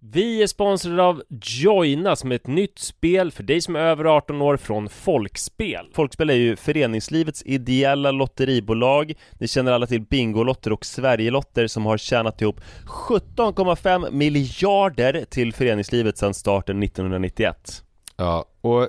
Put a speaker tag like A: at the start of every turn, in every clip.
A: Vi är sponsrade av Joina som är ett nytt spel för dig som är över 18 år från Folkspel. Folkspel är ju föreningslivets ideella lotteribolag. Ni känner alla till Bingolotter och Sverigelotter som har tjänat ihop 17,5 miljarder till föreningslivet sedan starten 1991.
B: Ja, och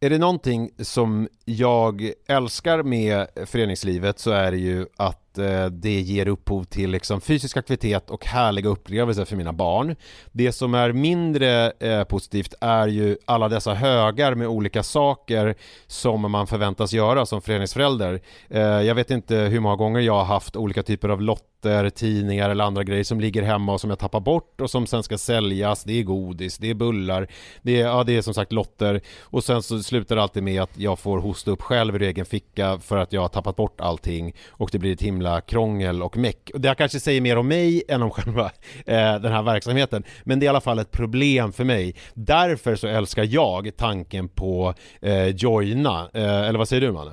B: är det någonting som jag älskar med föreningslivet så är det ju att eh, det ger upphov till liksom fysisk aktivitet och härliga upplevelser för mina barn. Det som är mindre eh, positivt är ju alla dessa högar med olika saker som man förväntas göra som föreningsförälder. Eh, jag vet inte hur många gånger jag har haft olika typer av lotter, tidningar eller andra grejer som ligger hemma och som jag tappar bort och som sen ska säljas. Det är godis, det är bullar, det är, ja, det är som sagt lotter och sen så slutar det alltid med att jag får hosta upp själv ur egen ficka för att jag har tappat bort allting och det blir ett himla krångel och meck. Det här kanske säger mer om mig än om själva eh, den här verksamheten men det är i alla fall ett problem för mig. Därför så älskar jag tanken på eh, Joina, eh, eller vad säger du Manne?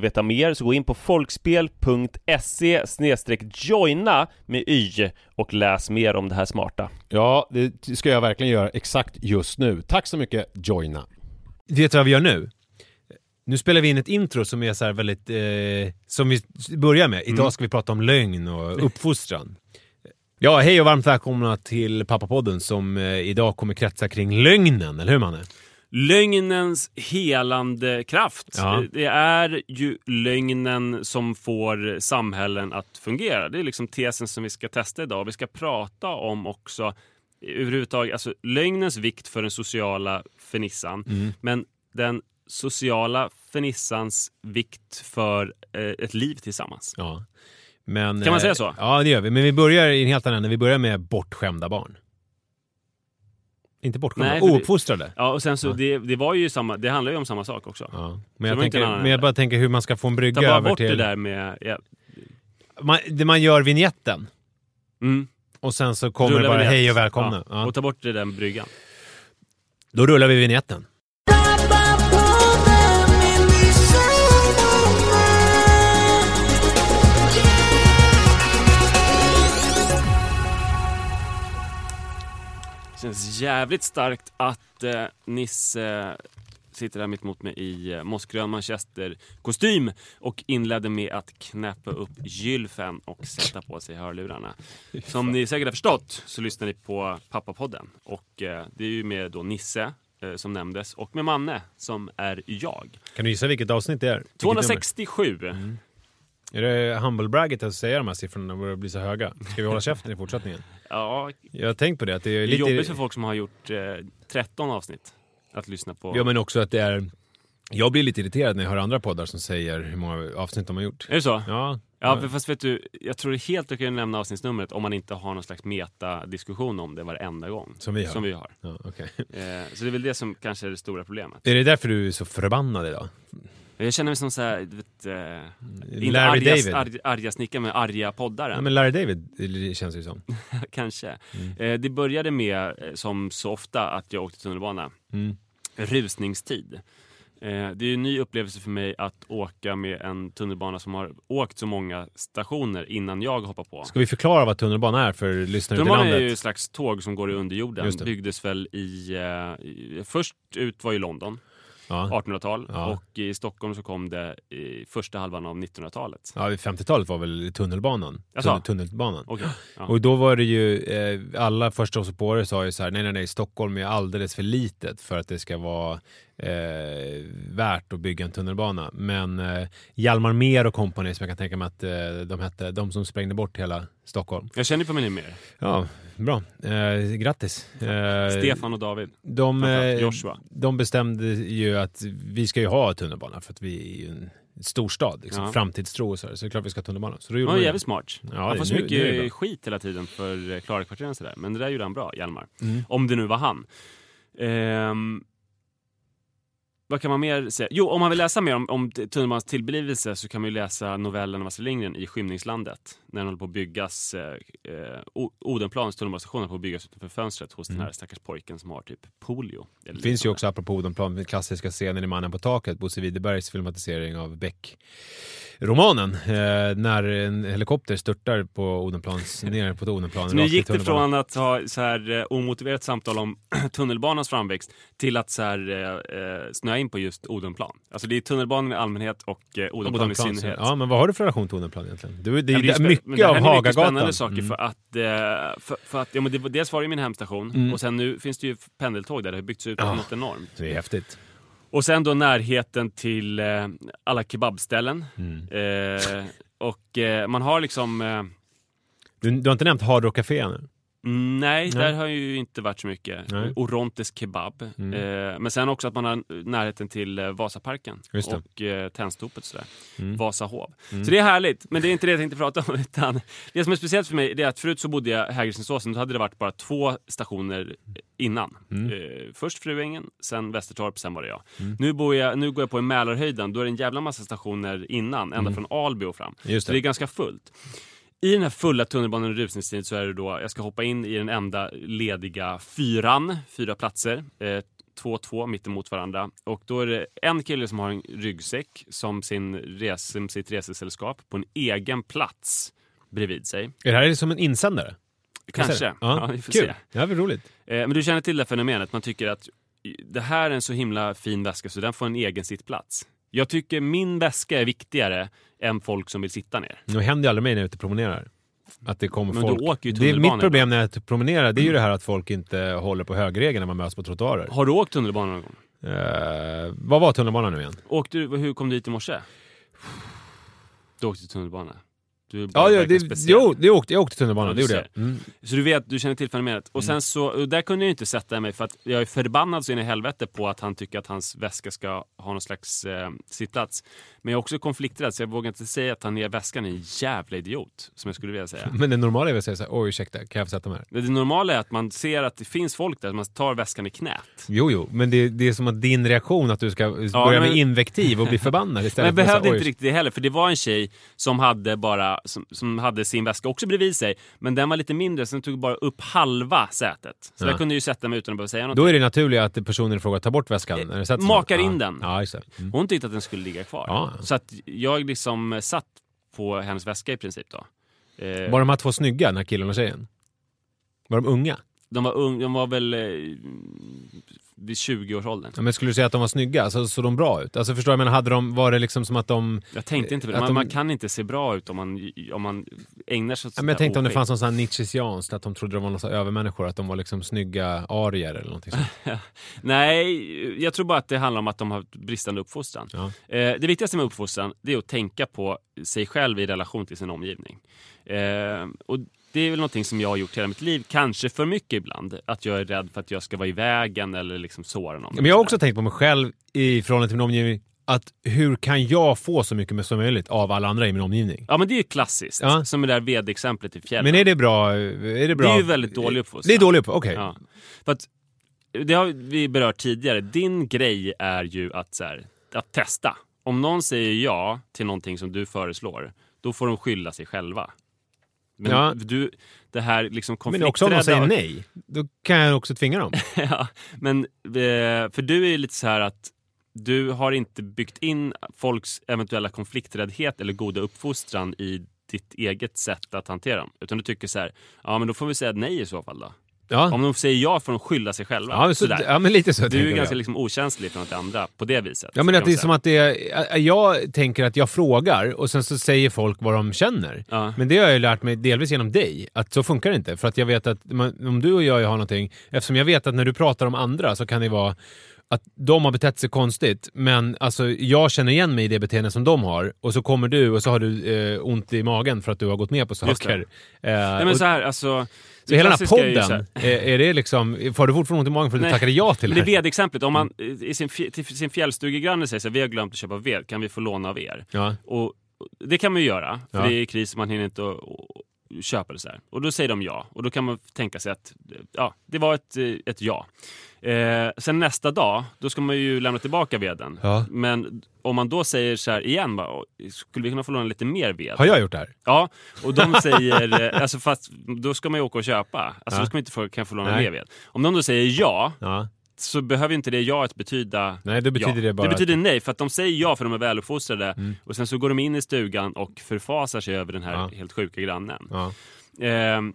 A: veta mer så gå in på folkspel.se joina med y och läs mer om det här smarta.
B: Ja, det ska jag verkligen göra exakt just nu. Tack så mycket Joina.
C: Vet du vad vi gör nu? Nu spelar vi in ett intro som är så här väldigt, eh, som vi börjar med. Idag ska vi prata om lögn och uppfostran. Ja, hej och varmt välkomna till Pappapodden som eh, idag kommer kretsa kring lögnen, eller hur Manne?
D: Lögnens helande kraft.
C: Ja.
D: Det är ju lögnen som får samhällen att fungera. Det är liksom tesen som vi ska testa idag. Vi ska prata om också överhuvudtaget, alltså lögnens vikt för den sociala fernissan.
C: Mm.
D: Men den sociala fernissans vikt för eh, ett liv tillsammans.
C: Ja. Men,
D: Kan man säga
C: eh,
D: så?
C: Ja, det gör vi. Men vi börjar i en helt annan ände. Vi börjar med bortskämda barn. Inte bortskämda,
D: Nej, det-
C: ouppfostrade.
D: Ja, och sen så,
C: Ja.
D: det, det var ju samma, det handlar ju om samma sak också.
C: Ja.
D: det
C: Men, jag tänker,
D: annan
C: men jag bara tänker hur man ska få en
D: Ta
C: brygga
D: bara
C: över
D: bort
C: till...
D: det där med... Ja,
C: Man, det man gör vignetten
D: mm,
C: och sen så kommer det
D: rulla
C: bara
D: vignett.
C: hej och välkomna.
D: Ja. Och ta bort det där bryggan.
C: Då rullar vi vignetten.
D: Känns jävligt starkt att eh, Nisse sitter här mitt emot mig i eh, mossgrön manchesterkostym och inledde med att knäppa upp gylfen och sätta på sig hörlurarna. Som ni säkert har förstått så lyssnar ni på Pappapodden och eh, det är ju med då Nisse eh, som nämndes och med Manne som är jag.
C: Kan du gissa vilket avsnitt det är? Vilket nummer?
D: 267.
C: Är det humble bragget att säga de här siffrorna när de börjar bli så höga? Ska vi hålla käften i fortsättningen?
D: Ja,
C: Jag har tänkt på det, att det är
D: det är
C: lite...
D: jobbigt för folk som har gjort eh, 13 avsnitt att lyssna på.
C: Ja men också att det är... Jag blir lite irriterad när jag hör andra poddar som säger hur många avsnitt de har gjort.
D: Är det så?
C: Ja.
D: Ja, för fast vet du, jag tror det är helt okej att nämna avsnittsnumret om man inte har någon slags metadiskussion om det varenda gång.
C: Som vi har.
D: Som vi har.
C: ja okej.
D: Eh, så det är väl det som kanske är det stora problemet.
C: Är det därför du är så förbannad idag?
D: Jag känner mig som så här, du vet, eh,
C: Larry
D: arga,
C: David?
D: Arga, arga snickaren, men arga poddaren.
C: Ja, men Larry David det känns ju som.
D: kanske.
C: Mm.
D: Eh, det började med, eh, som så ofta, att jag åkte tunnelbana.
C: Mm.
D: Rusningstid. Eh, det är en ny upplevelse för mig att åka med en tunnelbana som har åkt så många stationer innan jag hoppar på.
C: Ska vi förklara vad tunnelbana är för lyssnare
D: Tunnelbanan är ju ett slags tåg som går i underjorden.
C: Det.
D: Byggdes väl i, eh. Först ut var ju London,
C: Ja.
D: 1800-tal.
C: Ja.
D: Och i Stockholm så kom det i första halvan av 1900-talet.
C: Ja, 50-talet var väl tunnelbanan? Tunnel, tunnelbanan.
D: Okej. Ja.
C: Och då var det ju, eh, alla förståsigpåare sa ju så här, nej nej nej, Stockholm är alldeles för litet för att det ska vara eh, värt att bygga en tunnelbana. Men eh, Hjalmar Mer och kompani, som jag kan tänka mig att eh, de hette, de som sprängde bort hela Stockholm.
D: Jag känner på mig mer.
C: Ja, bra. Eh, grattis. Eh,
D: Stefan och David.
C: de, eh,
D: Joshua.
C: de bestämde ju att vi ska ju ha tunnelbana för att vi är ju en storstad, liksom,
D: Ja.
C: framtidstro och så, här, så det är klart vi ska ha tunnelbana. Så
D: Han
C: gjorde vi det.
D: jävligt smart.
C: Ja,
D: han
C: det-
D: får så
C: nu- det
D: mycket skit hela tiden för eh, Klarakvarteren sådär. Men det där gjorde han bra, Hjalmar.
C: Mm.
D: Om det nu var han. Ehm, vad kan man mer säga? Jo, om man vill läsa mer om, om tunnelbanans tillblivelse så kan man ju läsa novellen av Astrid Lindgren i Skymningslandet. När den håller på att byggas, eh, eh, Odenplans tunnelbanestation håller på att byggas utanför fönstret hos den här stackars pojken som har typ polio.
C: Det finns ju också, apropå Odenplan, den klassiska scenen i Mannen på taket, Bosse Widerbergs filmatisering av Beck-romanen. Eh, när en helikopter störtar på Odenplans, ner på Odenplanen.
D: Så nu
C: i
D: gick det från att ha så här eh, omotiverat samtal om tunnelbanans framväxt till att så här, eh, eh, snöa in på just Odenplan. Alltså det är tunnelbanan i allmänhet och eh, Odenplan, i
C: Odenplan,
D: synnerhet.
C: Ja, men vad har du för relation till Odenplan egentligen? Du, det,
D: Ja,
C: är
D: men det är men
C: mycket
D: det
C: av
D: här är mycket
C: Hagagatan.
D: spännande saker
C: Mm.
D: för att, eh, för, för att ja, men det, dels var det min hemstation
C: Mm.
D: och sen nu finns det ju pendeltåg där det har byggts ut
C: Ja.
D: något enormt.
C: Det är häftigt.
D: Och sen då närheten till eh, alla kebabställen.
C: Mm.
D: Eh, och eh, man har liksom eh,
C: Du, du har inte nämnt Hard Rock Café ännu?
D: Mm, Nej,
C: Nej.
D: där har ju inte varit så mycket.
C: Nej.
D: Orontes kebab.
C: Mm.
D: Eh, men sen också att man har närheten till eh, Vasaparken
C: det.
D: och eh, Tennstopet sådär.
C: Mm.
D: Vasahov.
C: Mm.
D: Så det är härligt, men det är inte det jag tänkte prata om. Utan det som är speciellt för mig det är att förut så bodde jag i Hägersensåsen, då hade det varit bara två stationer innan.
C: Mm.
D: Eh, först Fruängen, sen Västertorp, sen var det jag.
C: Mm.
D: Nu, bor jag. nu går jag på i Mälarhöjden, då är det en jävla massa stationer innan, ända
C: Mm.
D: från Alby och fram.
C: Just
D: Så
C: det.
D: det är ganska fullt. I den här fulla tunnelbanan i rusningstid så är det då, jag ska hoppa in i den enda lediga fyran, fyra platser, eh, två och två mitt emot varandra. Och då är det en kille som har en ryggsäck som sin res, sitt resesällskap på en egen plats bredvid sig.
C: Är det här som en insändare?
D: Kanske.
C: Ja,
D: Ja, vi får
C: Kul.
D: se.
C: Ja, det är roligt.
D: Eh, men du känner till det fenomenet, man tycker att det här är en så himla fin väska så den får en egen sittplats. Jag tycker min väska är viktigare än folk som vill sitta ner.
C: Det händer ju aldrig mig när jag är ute och promenerar. Att det kommer
D: Men du
C: folk.
D: åker ju
C: det är mitt problem när jag promenerar, det är ju det här att folk inte håller på högerregeln när man möts på trottoarer.
D: Har du åkt tunnelbana någon gång?
C: Eh, vad var tunnelbanan nu igen?
D: Åkte du, hur kom du dit i morse? Du åkte tunnelbana. Du
C: Ja, ja det,
D: speciell.
C: jo, det åkte, jag åkte tunnelbana,
D: Ja,
C: det gjorde jag. Mm.
D: Så du vet, du känner till fenomenet. Och sen så, och där kunde jag inte sätta mig för att jag är förbannad så in i helvete på att han tycker att hans väska ska ha någon slags eh, sittplats. Men jag är också konflikträdd så jag vågar inte säga att han ger väskan är en jävla idiot, som jag skulle vilja säga.
C: Men det normala är väl att säga såhär, oj ursäkta, kan jag få sätta mig här?
D: Det normala är att man ser att det finns folk där, man tar väskan i knät.
C: Jo, jo, men det, det är som att din reaktion att du ska börja
D: men-
C: med invektiv och bli förbannad
D: Men
C: istället
D: jag
C: för att
D: behövde inte riktigt det heller, för det var en tjej som hade bara som, som hade sin väska också bredvid sig, men den var lite mindre så den tog bara upp halva sätet. Så
C: Ja.
D: där kunde jag ju sätta mig utan att behöva säga någonting.
C: Då är det naturligt att personen i fråga tar bort väskan. sig.
D: makar in den.
C: Ja. Mm.
D: Hon tyckte att den skulle ligga kvar.
C: Ja.
D: Så att jag liksom satt på hennes väska i princip då. Eh,
C: Var de här två snygga, den här killen och tjejen? Var de unga?
D: de, var ung, de var väl eh, vid 20-årsåldern.
C: Ja, men skulle du säga att de var snygga? Alltså, såg de bra ut? Alltså förstår jag, men hade de, var det liksom som att de...
D: Jag tänkte inte på det. Man,
C: de-
D: man kan inte se bra ut om man, om man ägnar sig åt
C: Ja, men jag tänkte om det fanns någon sån här Nietzscheanskt, att de trodde de var någon övermänniskor, att de var liksom snygga arier eller någonting sånt.
D: Nej, jag tror bara att det handlar om att de har bristande uppfostran.
C: Ja.
D: Eh, det viktigaste med uppfostran det är att tänka på sig själv i relation till sin omgivning. Eh, och det är väl någonting som jag har gjort hela mitt liv, kanske för mycket ibland. Att jag är rädd för att jag ska vara i vägen eller liksom såra någon.
C: Men jag har också tänkt på mig själv i förhållande till min omgivning, att hur kan jag få så mycket som möjligt av alla andra i min omgivning?
D: Ja men det är ju klassiskt,
C: Ja.
D: som det där vedexemplet i fjällen.
C: Men är det bra? Är det, bra?
D: Det är ju väldigt dålig uppfostran.
C: Det är dålig uppfostran, okej.
D: Ja. För att, det har vi berört tidigare. Din grej är ju att, så här, att testa. Om någon säger ja till någonting som du föreslår, då får de skylla sig själva. Men
C: Ja.
D: du, det här liksom
C: Men också om de säger nej, då kan jag också tvinga dem.
D: ja, men eh, för du är ju lite så här att du har inte byggt in folks eventuella konflikträddhet eller goda uppfostran i ditt eget sätt att hantera dem. Utan du tycker så här, ja men då får vi säga nej i så fall då.
C: Ja,
D: Om de säger ja får de skylla sig själva.
C: ja, så, ja men lite så
D: Du är
C: jag.
D: ganska liksom okänslig från till andra på det viset.
C: Ja men att det är som att det är, jag tänker att jag frågar och sen så säger folk vad de känner.
D: Ja.
C: Men det har jag ju lärt mig delvis genom dig, att så funkar det inte. För att jag vet att man, om du och jag har någonting, eftersom jag vet att när du pratar om andra så kan det vara att de har betett sig konstigt, men alltså, jag känner igen mig i det beteende som de har och så kommer du och så har du eh, ont i magen för att du har gått med på saker. Eh,
D: Nej, men så här, alltså,
C: så hela den här
D: är
C: podden, är, är det liksom, får du fortfarande ont i magen för att du
D: Nej,
C: tackade ja till
D: Men
C: det
D: det
C: här?
D: vedexemplet, om man i sin, till sin fjällstugegranne säger så här, vi har glömt att köpa ved, kan vi få låna av er?
C: Ja.
D: Och det kan man ju göra, för
C: Ja.
D: det är kris och man hinner inte köpa det så här. Och då säger de ja. Och då kan man tänka sig att ja, det var ett, ett ja. Eh, sen nästa dag, då ska man ju lämna tillbaka veden.
C: Ja.
D: Men om man då säger så här igen, bara, "Oj, skulle vi kunna få låna lite mer ved?
C: Har jag gjort det här?
D: Ja, och de säger, eh, alltså fast då ska man ju åka och köpa. Alltså
C: Ja.
D: då ska man inte få, kan få låna
C: Nej.
D: mer ved. Om de då säger ja,
C: Ja.
D: så behöver inte det jaet betyda
C: Nej, det betyder
D: ja.
C: det bara
D: Det betyder nej, för att de säger ja för de är väluppfostrade
C: Mm.
D: och sen så går de in i stugan och förfasar sig över den här
C: Ja.
D: helt sjuka grannen.
C: Ja.
D: Ehm,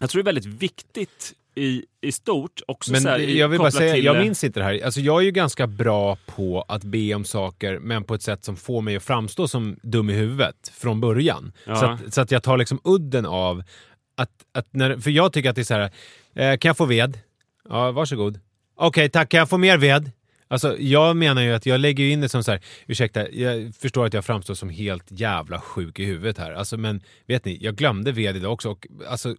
D: jag tror det är väldigt viktigt i, i stort också
C: Men
D: här,
C: jag vill bara säga, jag minns inte det här. Alltså jag är ju ganska bra på att be om saker, men på ett sätt som får mig att framstå som dum i huvudet från början.
D: Ja.
C: Så, att, så att jag tar liksom udden av att, att när, för jag tycker att det är så här, eh, kan jag få ved? Ja, varsågod. Okej, tack, kan jag få mer ved? Alltså, jag menar ju att jag lägger in det som så här, ursäkta, jag förstår att jag framstår som helt jävla sjuk i huvudet här. Alltså, men vet ni, jag glömde ved idag också och alltså,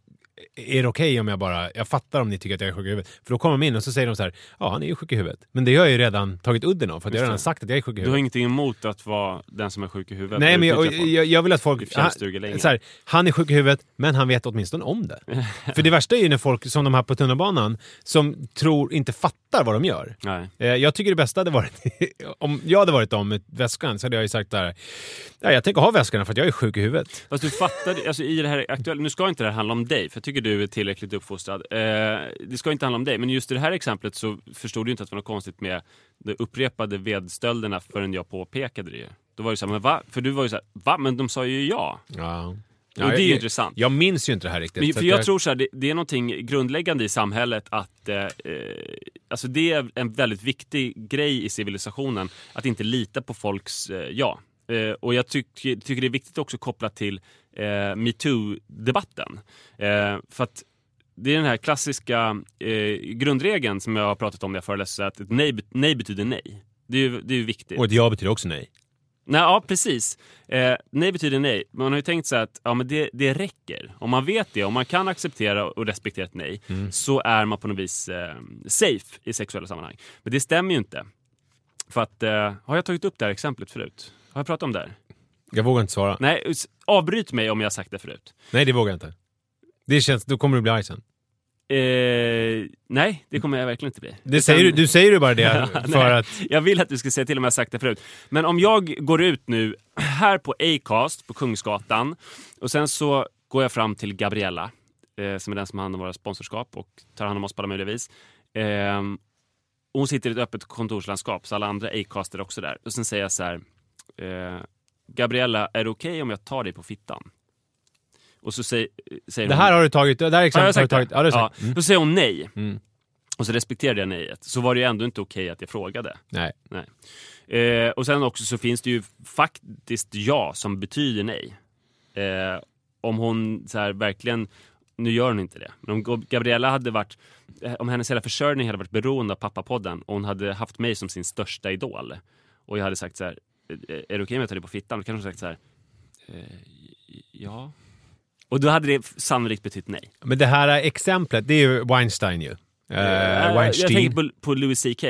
C: är det okej om jag bara, jag fattar om ni tycker att jag är sjuk i huvudet. För då kommer de in och så säger de så här, ja han är ju sjuk i huvudet. Men det har jag ju redan tagit udden av för jag har redan sagt att jag är sjuk i
D: Du har
C: huvudet.
D: ingenting emot att vara den som är sjuk i huvudet?
C: Nej men jag, jag, jag vill att folk...
D: fjällstugelängen.
C: så här, han är sjuk i huvudet, men han vet åtminstone om det. För det värsta är ju när folk, som de här på tunnelbanan, som tror, inte fattar vad de gör.
D: Nej.
C: Eh, Jag tycker det bästa hade varit, om jag hade varit med väskan så hade jag ju sagt där, ja, jag tänker ha väskan för att jag är sjuk i huvudet.
D: Fast du fattar, alltså i det här aktuella, nu ska inte det här handla om dig, för tycker du är tillräckligt uppfostrad. Eh, det ska inte handla om dig, men just i det här exemplet så förstod du inte att det var något konstigt med de upprepade vedstölderna förrän jag påpekade det. Då var det så här, men va? För du var ju så här, va? Men de sa ju ja.
C: Ja.
D: Och det är ju
C: jag,
D: intressant.
C: Jag minns ju inte det här riktigt.
D: Men, för
C: att
D: jag tror så här, det, det är någonting grundläggande i samhället att eh, eh, alltså det är en väldigt viktig grej i civilisationen att inte lita på folks eh, ja. Eh, och jag tycker, tycker det är viktigt också kopplat till eh, metoo-debatten. Eh, för att det är den här klassiska eh, grundregeln som jag har pratat om när jag föreläser, att ett nej, nej betyder nej. Det är ju det är viktigt.
C: Och ett ja betyder också nej.
D: Nej, ja precis. Eh, nej betyder nej. Man har ju tänkt så att ja, men det, det räcker. Om man vet det, om man kan acceptera och respektera ett nej, så är man på något vis eh, safe i sexuella sammanhang. Men det stämmer ju inte. För att, eh, har jag tagit upp det här exemplet förut? Har jag pratat om det här?
C: Jag vågar inte svara.
D: Nej, avbryt mig om jag har sagt det förut.
C: Nej, det vågar jag inte. Det känns, då kommer du bli arg sen.
D: Eh, nej, det kommer jag verkligen inte bli.
C: Det
D: Utan-
C: säger du, du säger ju bara det för
D: Nej,
C: att...
D: Jag vill att du ska säga till om jag har sagt det förut. Men om jag går ut nu här på Acast på Kungsgatan och sen så går jag fram till Gabriella eh, som är den som har hand om våra sponsorskap och tar hand om oss på alla möjliga vis. Eh, hon sitter i ett öppet kontorslandskap så alla andra Acast är också där. Och sen säger jag så här. Gabriella, är det okej om jag tar dig på fittan? Och så säger, säger
C: Det
D: hon,
C: här har du tagit, det här
D: har jag
C: exemplet har du
D: sagt
C: tagit. Ja, det har du
D: ja.
C: Mm.
D: Då säger hon nej.
C: Mm.
D: Och så respekterade jag nejet. Så var det ju ändå inte okej att jag frågade.
C: Nej.
D: Eh, och sen också så finns det ju faktiskt ja som betyder nej. Eh, om hon så här verkligen, nu gör hon inte det, men om Gabriella hade varit, eh, om hennes hela försörjning hade varit beroende av pappapodden och hon hade haft mig som sin största idol och jag hade sagt så här, är det okej om jag tar dig på fittan? Då kanske hon sagt så här, eh, ja. Och då hade det sannolikt betytt nej.
C: Men det här exemplet, det är ju Weinstein ju. Eh,
D: jag
C: Weinstein.
D: tänker på, på Louis CK.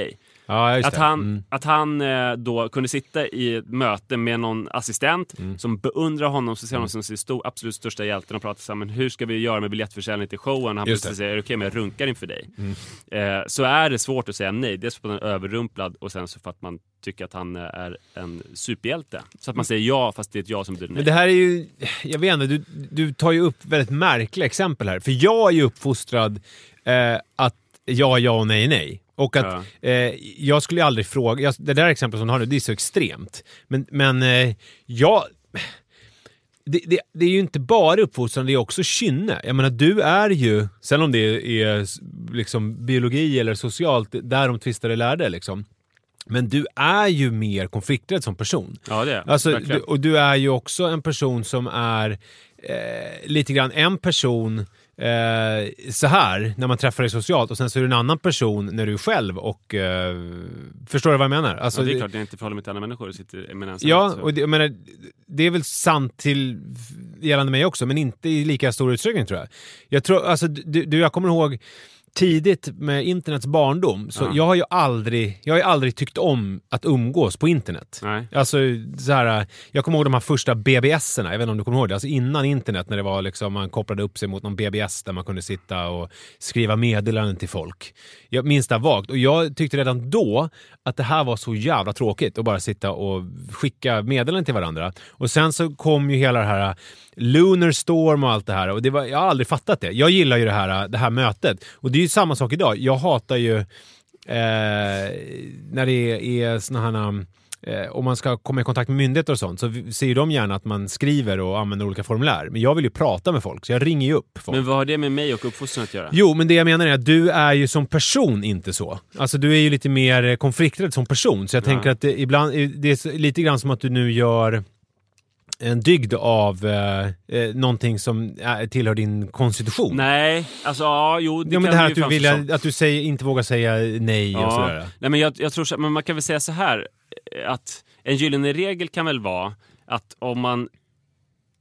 C: Ja,
D: Att han,
C: Mm.
D: att han eh, då kunde sitta i ett möte med någon assistent
C: Mm.
D: som beundrar honom, så ser honom som sin stor, absolut största hjälte och pratar så här, men hur ska vi göra med biljettförsäljning till showen? Han plötsligt säger, okej om jag runkar inför dig?
C: Mm.
D: Eh, så är det svårt att säga nej. Dels för att man är överrumplad och sen så för att man tycker att han eh, är en superhjälte. Så att man säger ja, fast det är ett ja som betyder nej.
C: Men det här är ju, jag vet inte, du, du tar ju upp väldigt märkliga exempel här. För jag är ju uppfostrad eh, att ja, ja och nej, nej. Och att eh, jag skulle aldrig fråga, jag, det där exemplet som du har nu, det är så extremt. Men, men eh, jag... Det, det, det är ju inte bara uppfostran, det är också kynne. Jag menar, du är ju, sen om det är liksom biologi eller socialt, där de tvistade lärde liksom. Men du är ju mer konflikträdd som person.
D: Ja, det är
C: Alltså, du, och du är ju också en person som är eh, lite grann en person eh, så här när man träffar dig socialt och sen så är du en annan person när du är själv och eh, förstår du vad jag menar? Alltså,
D: ja, det är klart, jag inte förhåller mig till andra människor och sitter med en ensamhet,
C: Ja, och det, jag menar, det är väl sant till gällande mig också, men inte i lika stor utsträckning tror jag. Jag, tror, alltså, du, du, jag kommer ihåg tidigt med internets barndom, så
D: Ja.
C: jag har ju aldrig, jag har ju aldrig tyckt om att umgås på internet.
D: Nej.
C: Alltså, så här, jag kommer ihåg de här första BBS-erna, jag vet inte om du kommer ihåg det, alltså innan internet när det var liksom, man kopplade upp sig mot någon BBS där man kunde sitta och skriva meddelanden till folk. Jag minns det vagt och jag tyckte redan då att det här var så jävla tråkigt att bara sitta och skicka meddelanden till varandra. Och sen så kom ju hela det här Lunar Storm och allt det här och det var, jag har aldrig fattat det. Jag gillar ju det här, det här mötet och det är ju samma sak idag. Jag hatar ju eh, när det är, är såna här Eh, om man ska komma i kontakt med myndigheter och sånt så ser ju de gärna att man skriver och använder olika formulär. Men jag vill ju prata med folk, så jag ringer ju upp folk.
D: Men vad har det med mig och uppfostran att göra?
C: Jo, men det jag menar är att du är ju som person inte så. Alltså du är ju lite mer eh, konflikträdd som person. Så jag
D: Ja.
C: tänker att det, ibland, eh, det är lite grann som att du nu gör en dygd av eh, eh, någonting som är, tillhör din konstitution.
D: Nej, alltså ja, jo, det
C: ja, men det här att du, vill, att du säger, inte vågar säga nej och
D: Ja.
C: sådär.
D: Nej, men jag, jag tror så, men man kan väl säga så här eh, att en gyllene regel kan väl vara att om man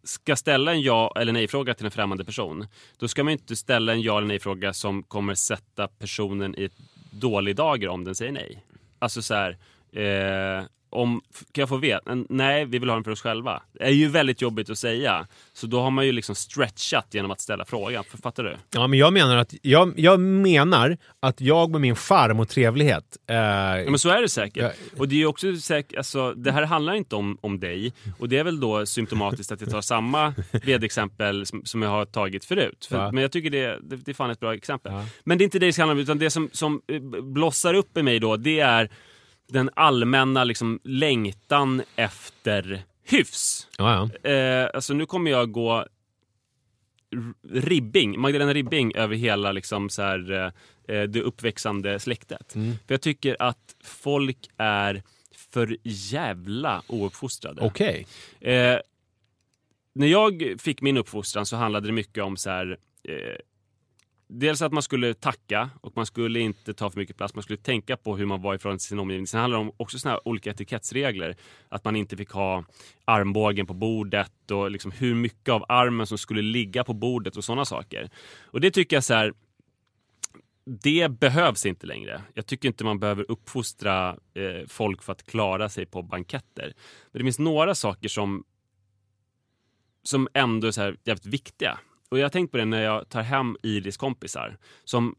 D: ska ställa en ja eller nej-fråga till en främmande person, då ska man inte ställa en ja eller nej-fråga som kommer sätta personen i ett dålig dager om den säger nej. Alltså så här, eh, om, kan jag få veta? Nej, vi vill ha den för oss själva. Det är ju väldigt jobbigt att säga. Så då har man ju liksom stretchat genom att ställa frågan. Fattar du?
C: Ja, men jag menar att jag, jag menar att jag med min charm och trevlighet eh,
D: Ja, men så är det säkert. Och det är ju också säkert, alltså, det här handlar inte om, om dig. Och det är väl då symptomatiskt att jag tar samma vedexempel som, som jag har tagit förut. För,
C: Ja.
D: Men jag tycker det, det, det är fan ett bra exempel.
C: Ja.
D: Men det är inte det det ska handla om, utan det som, som eh, blossar upp i mig då, det är den allmänna liksom, längtan efter hyfs.
C: Ja, ja.
D: Eh, alltså nu kommer jag gå ribbing, Magdalena Ribbing över hela liksom så här, eh, det uppväxande släktet.
C: Mm.
D: För jag tycker att folk är för jävla ouppfostrade.
C: Okej.
D: Eh, när jag fick min uppfostran så handlade det mycket om så här, eh, dels att man skulle tacka och man skulle inte ta för mycket plats. Man skulle tänka på hur man var ifrån sin omgivning. Sen handlar det om också såna här olika etikettsregler. Att man inte fick ha armbågen på bordet och liksom hur mycket av armen som skulle ligga på bordet och sådana saker. Och det tycker jag så här, det behövs inte längre. Jag tycker inte man behöver uppfostra eh, folk för att klara sig på banketter. Men det finns några saker som, som ändå är så här jävligt viktiga. Och jag har tänkt på det när jag tar hem Iris kompisar som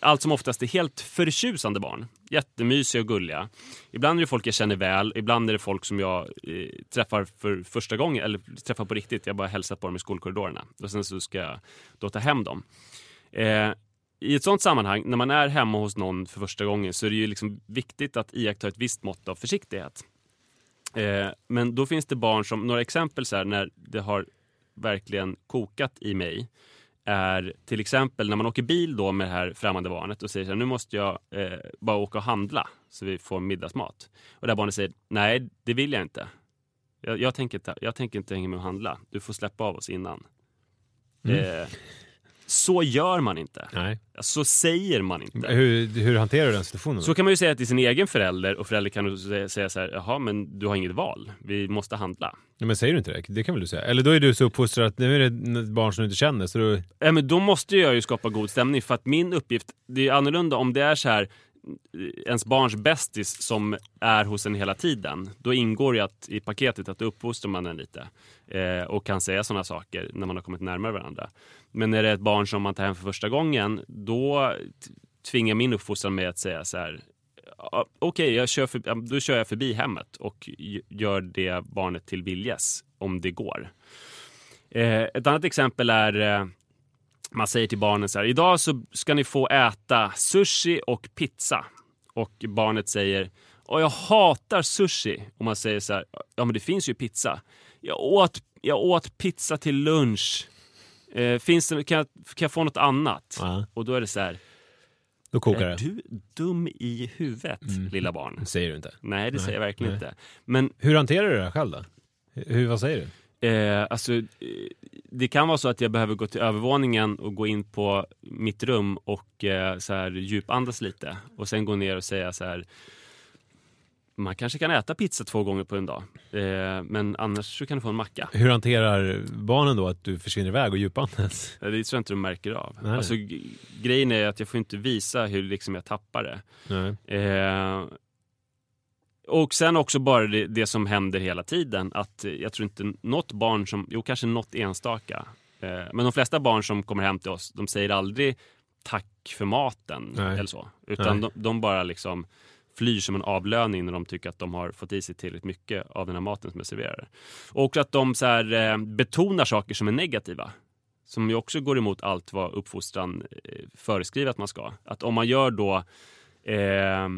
D: allt som oftast är helt förtjusande barn. Jättemysiga och gulliga. Ibland är det folk jag känner väl, ibland är det folk som jag eh, träffar för första gången, eller träffar på riktigt. Jag bara hälsar på dem i skolkorridorerna och sen så ska jag då ta hem dem. Eh, I ett sånt sammanhang, när man är hemma hos någon för första gången så är det ju liksom viktigt att iaktta ett visst mått av försiktighet. Eh, men då finns det barn som, några exempel så här, när det har verkligen kokat i mig är till exempel när man åker bil då med det här främmande barnet och säger så här, nu måste jag eh, bara åka och handla så vi får middagsmat. Och där barnet säger, nej det vill jag inte. Jag, jag, tänker, inte jag tänker inte hänga med och handla. Du får släppa av oss innan. Eh, så gör man inte.
C: Nej.
D: Så säger man inte.
C: Hur, hur hanterar du den situationen?
D: Så kan man ju säga till sin egen förälder och förälder kan säga, säga så här, jaha men du har inget val, vi måste handla.
C: Ja, men säger du inte det? Det kan väl du säga? Eller då är du så uppfostrad att nu är det ett barn som du inte känner. Så du...
D: Ja, men då måste jag ju skapa god stämning för att min uppgift, det är annorlunda om det är så här ens barns bästis som är hos en hela tiden. Då ingår ju att, i paketet att då uppfostrar man den lite eh, och kan säga sådana saker när man har kommit närmare varandra. Men när det är ett barn som man tar hem för första gången, då tvingar min uppfostran mig att säga så här Okej, okay, kör för, då kör jag förbi hemmet och gör det barnet till viljes om det går. Eh, ett annat exempel är eh, man säger till barnen så här, idag så ska ni få äta sushi och pizza. Och barnet säger, och jag hatar sushi. Och man säger så här, ja men det finns ju pizza. Jag åt, jag åt pizza till lunch. Eh, finns det, kan, jag, kan jag få något annat?
C: Ja.
D: Och då är det så här,
C: då kokar
D: är
C: det.
D: du dum i huvudet,
C: Mm.
D: lilla barn?
C: Det säger du inte.
D: Nej, det
C: Nej,
D: säger jag verkligen
C: nej.
D: inte. Men
C: Hur hanterar du det här själv då? Hur, vad säger du?
D: Eh, alltså, eh, det kan vara så att jag behöver gå till övervåningen och gå in på mitt rum och eh, så här, djupandas lite och sen gå ner och säga så här man kanske kan äta pizza två gånger på en dag, eh, men annars så kan du få en macka.
C: Hur hanterar barnen då att du försvinner iväg och djupandas?
D: Det tror jag inte de märker av.
C: Nej.
D: Alltså, grejen är att jag får inte visa hur liksom, jag tappar det. Eh, och sen också bara det, det som händer hela tiden. Att jag tror inte något barn som, jo kanske något enstaka. Eh, men de flesta barn som kommer hem till oss, de säger aldrig tack för maten
C: Nej.
D: eller så. Utan de, de bara liksom flyr som en avlöning när de tycker att de har fått i sig tillräckligt mycket av den här maten som är serverar. Och också att de så här, eh, betonar saker som är negativa. Som ju också går emot allt vad uppfostran eh, föreskriver att man ska. Att om man gör då eh,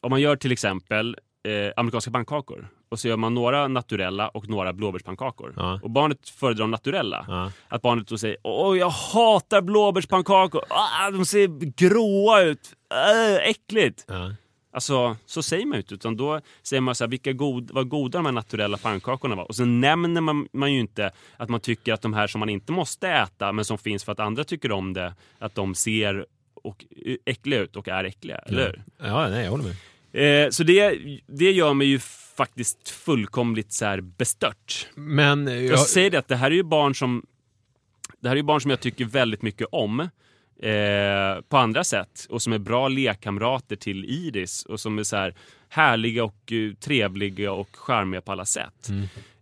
D: om man gör till exempel eh, amerikanska pannkakor och så gör man några naturella och några blåbärspannkakor.
C: Ja.
D: Och barnet föredrar de naturella.
C: Ja.
D: Att barnet då säger Åh, jag hatar blåbärspannkakor. Ah, de ser gråa ut. Äh, äckligt.
C: Ja.
D: Alltså, så säger man ju inte. Utan då säger man så här, vilka god, vad goda de här naturella pannkakorna var. Och så nämner man, man ju inte att man tycker att de här som man inte måste äta, men som finns för att andra tycker om det, att de ser och äckliga ut och är äckliga. Eller hur?
C: ja, nej jag håller med.
D: Eh, så det, det gör mig ju faktiskt fullkomligt så här bestört.
C: Men jag,
D: Jag säger det att det här är ju barn som det här är ju barn som jag tycker väldigt mycket om eh, på andra sätt och som är bra lekkamrater till Iris och som är så här härliga och eh, trevliga och charmiga på alla sätt.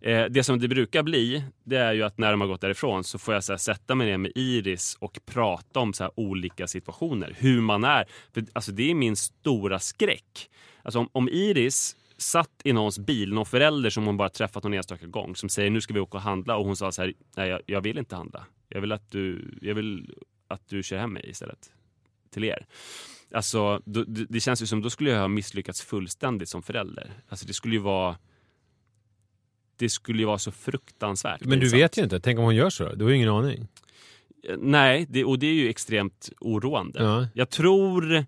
D: Eh, det som det brukar bli, det är ju att när de har gått därifrån så får jag så här, sätta mig ner med Iris och prata om så här, olika situationer, hur man är. För, alltså, det är min stora skräck. Alltså, om, om Iris satt i någons bil, någon förälder som hon bara träffat någon enstaka gång som säger nu ska vi åka och handla och hon sa så här, nej jag, jag vill inte handla. Jag vill att du, jag vill att du kör hem mig istället till er. Alltså, då, det, känns ju som då skulle jag ha misslyckats fullständigt som förälder. Alltså det skulle ju vara det skulle ju vara så fruktansvärt.
C: men du vet ju inte. Tänk om hon gör så? Du har ju ingen aning.
D: Nej, det, och det är ju extremt oroande.
C: Ja.
D: Jag tror...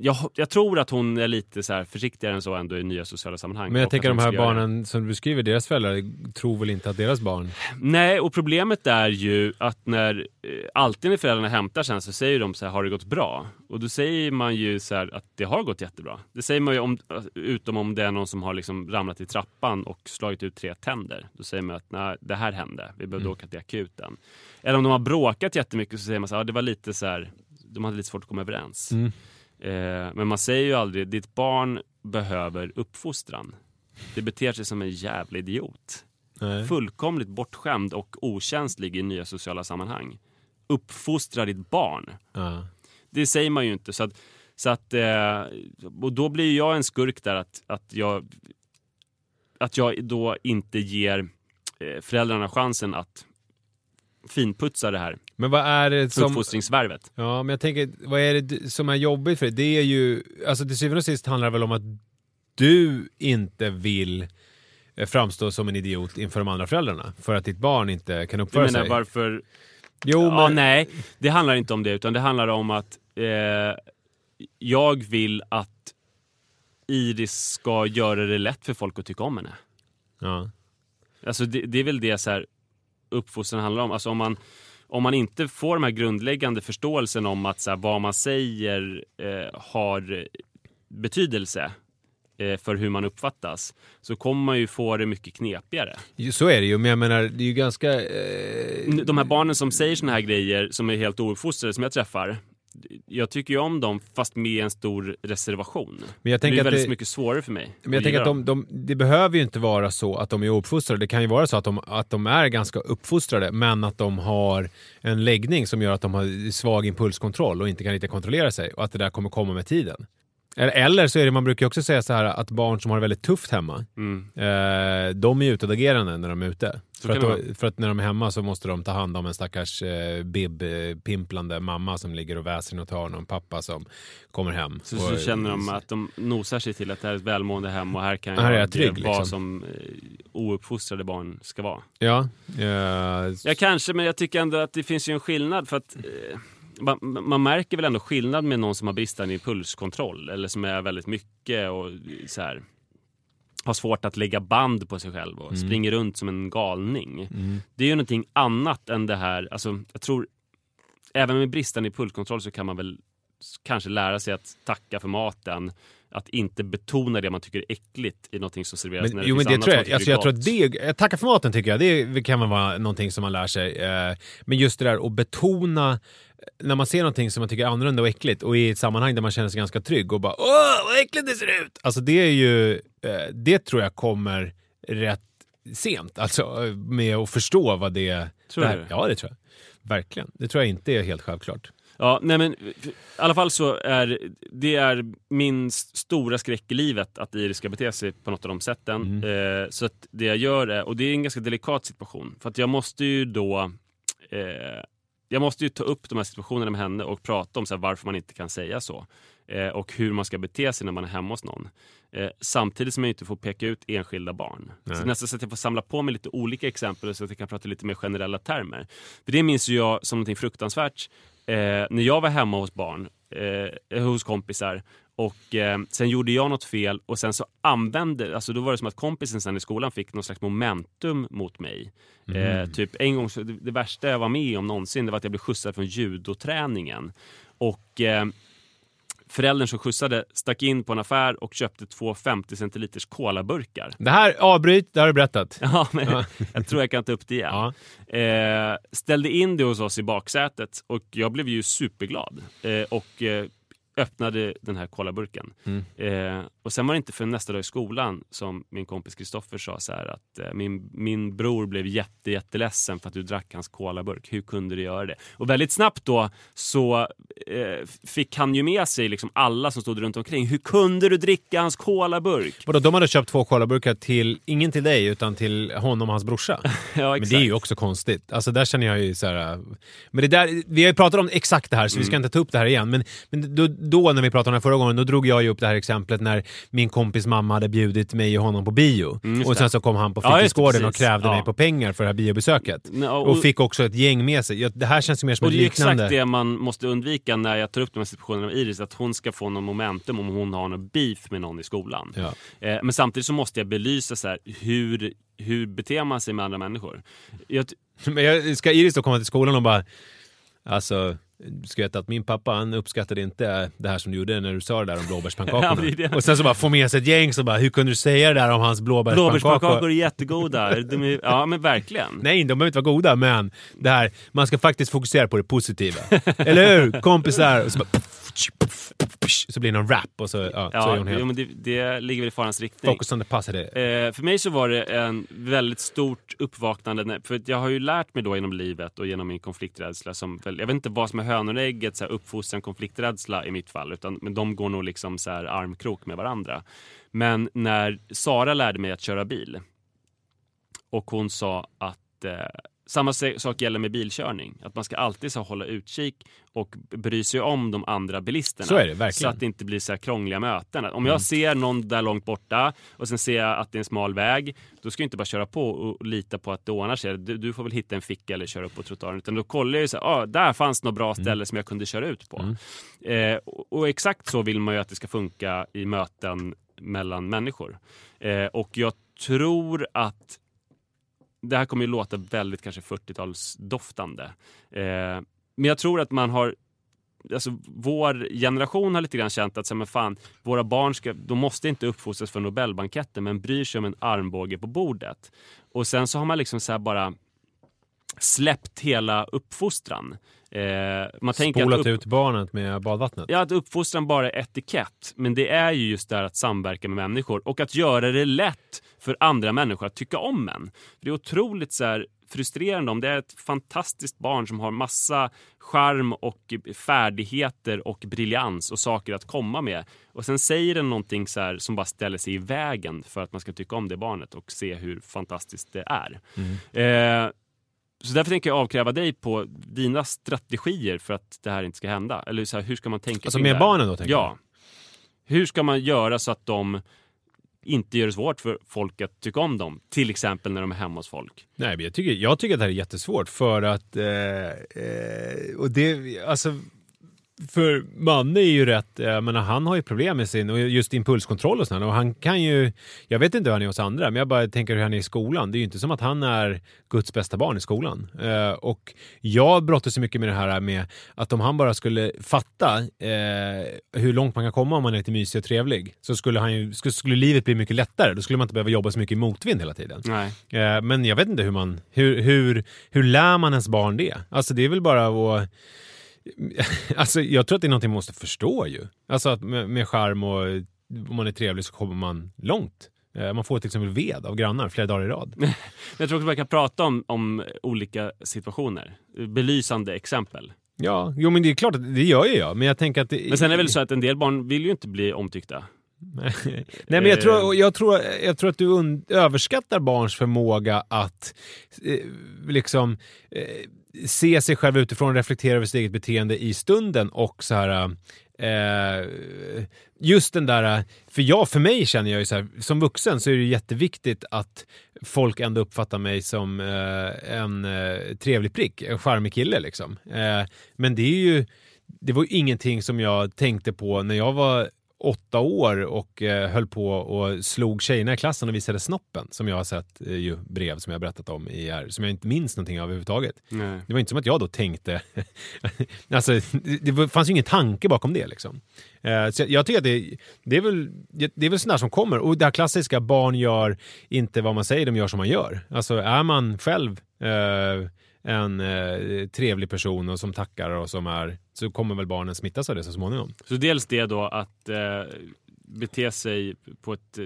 D: jag, jag tror att hon är lite så här försiktigare än så ändå i nya sociala sammanhang.
C: Men jag tänker de här barnen som du beskriver, deras föräldrar tror väl inte att deras barn...
D: Nej, och problemet är ju att när eh, alltid när föräldrarna hämtar sen så säger de så här, har det gått bra? Och då säger man ju så här att det har gått jättebra. Det säger man ju om, utom om det är någon som har liksom ramlat i trappan och slagit ut tre tänder. Då säger man att nej, det här hände, vi behövde åka till akuten. Eller om de har bråkat jättemycket så säger man så här, ja, det var lite så här, de hade lite svårt att komma överens.
C: Mm.
D: Eh, men man säger ju aldrig, ditt barn behöver uppfostran. Det beter sig som en jävla idiot
C: Nej.
D: fullkomligt bortskämd och okänslig i nya sociala sammanhang. Uppfostra ditt barn.
C: Ja.
D: Det säger man ju inte. Så att, så att, eh, och då blir jag en skurk där att, att, jag, att jag då inte ger eh, föräldrarna chansen att finputsa det här
C: Men vad är det som...
D: uppfostringsvärvet.
C: Ja, men jag tänker, vad är det som är jobbigt för dig? Det är ju, alltså till syvende och sist handlar det väl om att du inte vill eh, framstå som en idiot inför de andra föräldrarna för att ditt barn inte kan uppföra
D: menar
C: sig.
D: varför...
C: Jo,
D: ja,
C: men,
D: nej, det handlar inte om det utan det handlar om att eh, jag vill att Iris ska göra det lätt för folk att tycka om henne.
C: Ja.
D: Alltså det, det är väl det så här uppfostran handlar om. Alltså om man, om man inte får den här grundläggande förståelsen om att så här, vad man säger eh, har betydelse eh, för hur man uppfattas så kommer man ju få det mycket knepigare.
C: Så är det ju, men jag menar, det är ju ganska... Eh,
D: De här barnen som säger såna här grejer som är helt ouppfostrade som jag träffar jag tycker ju om dem fast med en stor reservation.
C: men jag
D: Det
C: tänker
D: blir
C: att
D: väldigt
C: det,
D: mycket svårare för mig.
C: men jag tänker att de, de, det behöver ju inte vara så att de är ouppfostrade. Det kan ju vara så att de, att de är ganska uppfostrade, men att de har en läggning som gör att de har svag impulskontroll och inte kan riktigt kontrollera sig och att det där kommer komma med tiden. Eller, så är det, man brukar också säga så här att barn som har det väldigt tufft hemma,
D: Mm.
C: eh, de är utåtagerande när de är ute. För att, då, för att när de är hemma så måste de ta hand om en stackars eh, bib-pimplande mamma som ligger och väser i något hörn och en pappa som kommer hem.
D: Så,
C: och,
D: så känner de att de nosar sig till att det här är ett välmående hem och här kan jag
C: Här är
D: göra
C: jag trygg,
D: det
C: liksom.
D: som eh, ouppfostrade barn ska vara.
C: Ja, eh,
D: Ja, kanske, men jag tycker ändå att det finns ju en skillnad för att eh, man, man märker väl ändå skillnad med någon som har bristande impulskontroll eller som är väldigt mycket och så här har svårt att lägga band på sig själv och springer runt som en galning. Det är ju någonting annat än det här, alltså jag tror även med bristande impulskontroll så kan man väl kanske lära sig att tacka för maten, att inte betona det man tycker är äckligt i någonting som serveras
C: Men, jo men det tror jag, alltså
D: tycker
C: jag tror att det, tacka för maten tycker jag, det kan väl vara någonting som man lär sig. eh, Men just det där att betona när man ser någonting som man tycker är annorlunda och äckligt och i ett sammanhang där man känner sig ganska trygg och bara åh vad äckligt det ser ut! Alltså det är ju, eh, det tror jag kommer rätt sent, alltså med att förstå vad det
D: Tror
C: det här,
D: du?
C: Ja det tror jag. Verkligen. Det tror jag inte är helt självklart.
D: Ja, nej men i alla fall så är det är min stora skräck i livet att Iris ska bete sig på något av de sätten. Eh, så att det jag gör är, och det är en ganska delikat situation, för att jag måste ju då eh, jag måste ju ta upp de här situationerna med henne och prata om så här, varför man inte kan säga så. Eh, och hur man ska bete sig när man är hemma hos någon. Eh, samtidigt som jag inte får peka ut enskilda barn. Så nästan så att jag får samla på mig lite olika exempel så att jag kan prata lite mer generella termer. För det minns ju jag som någonting fruktansvärt eh, när jag var hemma hos barn, eh, hos kompisar och eh, sen gjorde jag något fel och sen så använde, alltså då var det som att kompisen sen i skolan fick någon slags momentum mot mig. Eh, typ en gång, så, det, det värsta jag var med om någonsin, det var att jag blev skjutsad från judoträningen. Och eh, föräldern som skjutsade stack in på en affär och köpte två 50 centiliters colaburkar.
C: Det här, avbryt, det har du berättat.
D: Ja, men jag tror jag kan ta upp det igen.
C: Ja.
D: Eh, ställde in det hos oss i baksätet och jag blev ju superglad eh, och eh, öppnade den här colaburken.
C: Mm.
D: Eh, och sen var det inte för nästa dag i skolan som min kompis Kristoffer sa så här att eh, min, min bror blev jätte, jätteledsen för att du drack hans colaburk. Hur kunde du göra det? Och väldigt snabbt då så eh, fick han ju med sig liksom alla som stod runt omkring. Hur kunde du dricka hans colaburk?
C: Vadå, de hade köpt två colaburkar till, ingen till dig, utan till honom och hans brorsa.
D: ja,
C: Men det är ju också konstigt. Alltså där känner jag ju så här. äh, Men det där, vi har ju pratat om exakt det här så vi ska inte ta upp det här igen. Men, men då, då när vi pratade om det här förra gången, då drog jag ju upp det här exemplet när min kompis mamma hade bjudit mig och honom på bio.
D: Mm,
C: och sen så kom han på
D: Ja,
C: fritidsgården och
D: precis.
C: krävde
D: Ja.
C: mig på pengar för det här biobesöket.
D: Nej,
C: Och,
D: och-
C: fick också ett gäng med sig. Ja, det här känns ju mer som
D: Och
C: ett
D: det är
C: liknande.
D: exakt det man måste undvika när jag tar upp de här situationerna med Iris, att hon ska få någon momentum om hon har någon beef med någon i skolan.
C: Ja.
D: Eh, men samtidigt så måste jag belysa så här, hur, hur beter man sig med andra människor. Jag,
C: Men jag, ska Iris då komma till skolan och bara Alltså, du ska veta att min pappa han uppskattade inte det här som du gjorde när du sa det där om blåbärspannkakorna.
D: Ja.
C: Och sen så bara få med sig ett gäng så bara, hur kunde du säga det där om hans blåbärspannakor?
D: Blåbärspannkakor är jättegoda. De är, ja men verkligen.
C: Nej, de behöver inte vara goda, men det här, man ska faktiskt fokusera på det positiva. Eller hur? Kompisar! Och så, bara, så blir det någon rap och så, ja, så är
D: Ja,
C: hon helt...
D: jo, men det, det ligger väl i farans riktning.
C: Focus on the positive.
D: Eh, för mig så var det en väldigt stort uppvaknande. För jag har ju lärt mig då genom livet och genom min konflikträdsla. Som, jag vet inte vad som är hönor och ägget, så här, uppfostran, konflikträdsla i mitt fall. Utan, men de går nog liksom så här armkrok med varandra. Men när Sara lärde mig att köra bil och hon sa att eh, samma sak gäller med bilkörning. Att man ska alltid så hålla utkik och bry sig om de andra bilisterna.
C: Så det.
D: Så att det inte blir så här krångliga möten. Om jag ser någon där långt borta och sen ser jag att det är en smal väg, då ska jag inte bara köra på och lita på att det ordnar sig. Du, du får väl hitta en ficka eller köra upp på trottoaren. Utan då kollar jag ju så här, ah, där fanns något bra ställe som jag kunde köra ut på. Eh, och, och exakt så vill man ju att det ska funka i möten mellan människor. Eh, och jag tror att det här kommer ju låta väldigt kanske 40-talsdoftande. Eh, men jag tror att man har Alltså, vår generation har lite grann känt att så, här, men fan, våra barn ska, de måste inte uppfostras för Nobelbanketten men bryr sig om en armbåge på bordet. Och sen så har man liksom så här bara släppt hela uppfostran. Eh, man tänker
C: Spolat
D: att upp,
C: ut barnet med badvattnet.
D: Ja, att uppfostran bara är etikett. Men det är ju just där att samverka med människor och att göra det lätt för andra människor att tycka om en. Det är otroligt så här frustrerande om det är ett fantastiskt barn som har massa charm och färdigheter och briljans och saker att komma med. Och sen säger den någonting så här som bara ställer sig i vägen för att man ska tycka om det barnet och se hur fantastiskt det är. Eh, så därför tänker jag avkräva dig på dina strategier för att det här inte ska hända. Eller så här, hur ska man tänka
C: Alltså med barnen då, tänker
D: Ja. Hur ska man göra så att de inte gör det svårt för folk att tycka om dem? Till exempel när de är hemma hos folk.
C: Nej, men jag tycker, jag tycker att det här är jättesvårt för att... Eh, eh, och det, alltså, för Manne är ju rätt, jag menar, han har ju problem med sin, och just impulskontroll och sådär. Och han kan ju, jag vet inte hur han är hos andra, men jag bara tänker hur han är i skolan. Det är ju inte som att han är Guds bästa barn i skolan. Eh, och jag brottas så mycket med det här med att om han bara skulle fatta eh, hur långt man kan komma om man är lite mysig och trevlig, så skulle, han ju, skulle, skulle livet bli mycket lättare. Då skulle man inte behöva jobba så mycket i motvind hela tiden. Eh, Men jag vet inte hur man... Hur, hur, hur lär man ens barn det? Alltså det är väl bara att... Alltså jag tror att det är någonting man måste förstå ju. Alltså att med, med charm och om man är trevlig så kommer man långt. Eh, Man får till exempel ved av grannar flera dagar i rad.
D: Jag tror också man kan prata om, om olika situationer. Belysande exempel.
C: Ja, jo men det är klart att det gör ju jag. Men jag tänker att... Det,
D: Men sen är det väl så att en del barn vill ju inte bli omtyckta.
C: Nej, men jag tror, jag tror, jag tror att du överskattar barns förmåga att eh, liksom eh, se sig själv utifrån reflektera över sitt eget beteende i stunden och så här eh, just den där, för jag, för mig känner jag ju så här, som vuxen så är det jätteviktigt att folk ändå uppfattar mig som eh, en eh, trevlig prick, en charmig kille liksom. Eh, men det är ju, det var ju ingenting som jag tänkte på när jag var åtta år och eh, höll på och slog tjejerna i klassen och visade snoppen som jag har sett eh, ju brev som jag berättat om i här, som jag inte minns någonting av överhuvudtaget.
D: Nej.
C: Det var inte som att jag då tänkte... alltså, det, fanns ju ingen tanke bakom det. Liksom. Eh, så jag, jag tycker att det, det är väl det är väl sånt där som kommer. Och det här klassiska, barn gör inte vad man säger, de gör som man gör. Alltså är man själv eh, en eh, trevlig person och som tackar och som är så kommer väl barnen smittas av det så småningom.
D: Så dels det då att eh, bete sig på ett eh,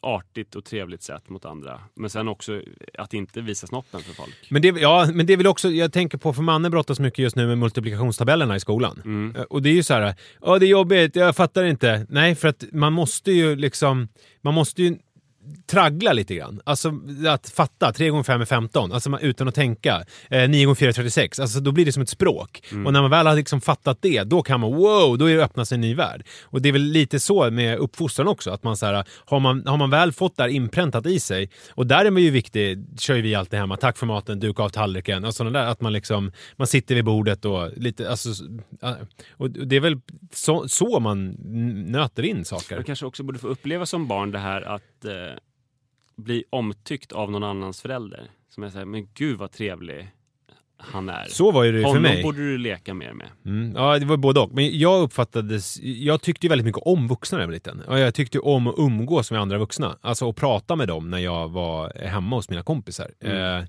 D: artigt och trevligt sätt mot andra. Men sen också att inte visa snoppen för folk.
C: Men det, ja, men det är väl också, jag tänker på, för Manne brottas mycket just nu med multiplikationstabellerna i skolan.
D: Mm.
C: Eh, Och det är ju så här, ja det är jobbigt, jag fattar inte. Nej, för att man måste ju liksom, man måste ju traggla lite grann. Alltså att fatta, 3 gånger 5 är 15, alltså man, utan att tänka. Eh, 9 gånger 4 är 36, alltså då blir det som ett språk. Och när man väl har liksom fattat det, då kan man wow, då öppnas en ny värld. Och det är väl lite så med uppfostran också, att man så här, har man, har man väl fått det här inpräntat i sig, och där är man ju viktig, kör ju vi alltid hemma, tack för maten, duka av tallriken och sådana där, att man liksom, man sitter vid bordet och lite, alltså, och det är väl så, så man nöter in saker.
D: Man kanske också borde få uppleva som barn det här att eh, bli omtyckt av någon annans förälder. Som är såhär, men gud vad trevlig han är.
C: Så var ju det för
D: Honom
C: mig.
D: borde du leka mer med.
C: Mm, ja, det var både och. Men jag uppfattades... Jag tyckte ju väldigt mycket om vuxna när jag var liten. Jag tyckte om att umgås med andra vuxna. Alltså att prata med dem när jag var hemma hos mina kompisar. Eh,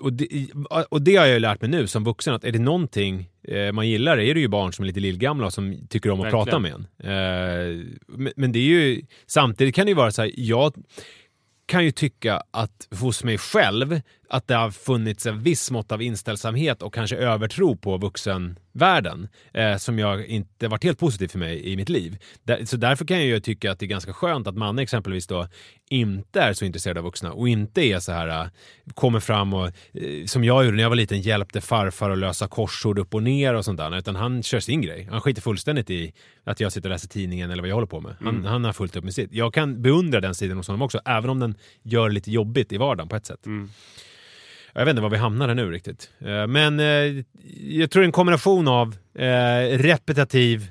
C: och, det, och det har jag ju lärt mig nu som vuxen, att är det någonting eh, man gillar är det ju barn som är lite lillgamla och som tycker om att
D: Verkligen.
C: prata med en. Eh, men, men det är ju... Samtidigt kan det ju vara så här, jag kan ju tycka att hos mig själv att det har funnits en viss mått av inställsamhet och kanske övertro på vuxenvärlden eh, som jag inte varit helt positiv för mig i mitt liv. Där, så därför kan jag ju tycka att det är ganska skönt att man exempelvis då inte är så intresserad av vuxna och inte är så här, eh, kommer fram och eh, som jag gjorde när jag var liten hjälpte farfar att lösa korsord upp och ner och sånt där. Utan han kör sin grej. Han skiter fullständigt i att jag sitter och läser tidningen eller vad jag håller på med. Han, han har fullt upp med sitt. Jag kan beundra den sidan hos honom också, även om den gör det lite jobbigt i vardagen på ett sätt. Jag vet inte var vi hamnar här nu riktigt. Eh, Men eh, jag tror en kombination av eh, repetitiv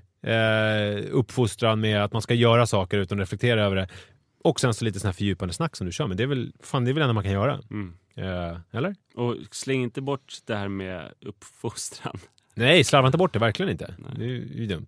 C: uppfostran med att man ska göra saker utan att reflektera över det. Och sen så lite sån här fördjupande snack som du kör med. Det är väl, fan, det är väl det enda man kan göra.
D: Mm.
C: Eller?
D: Och släng inte bort det här med uppfostran.
C: Nej, slarva inte bort det. Verkligen inte. Det är ju dumt.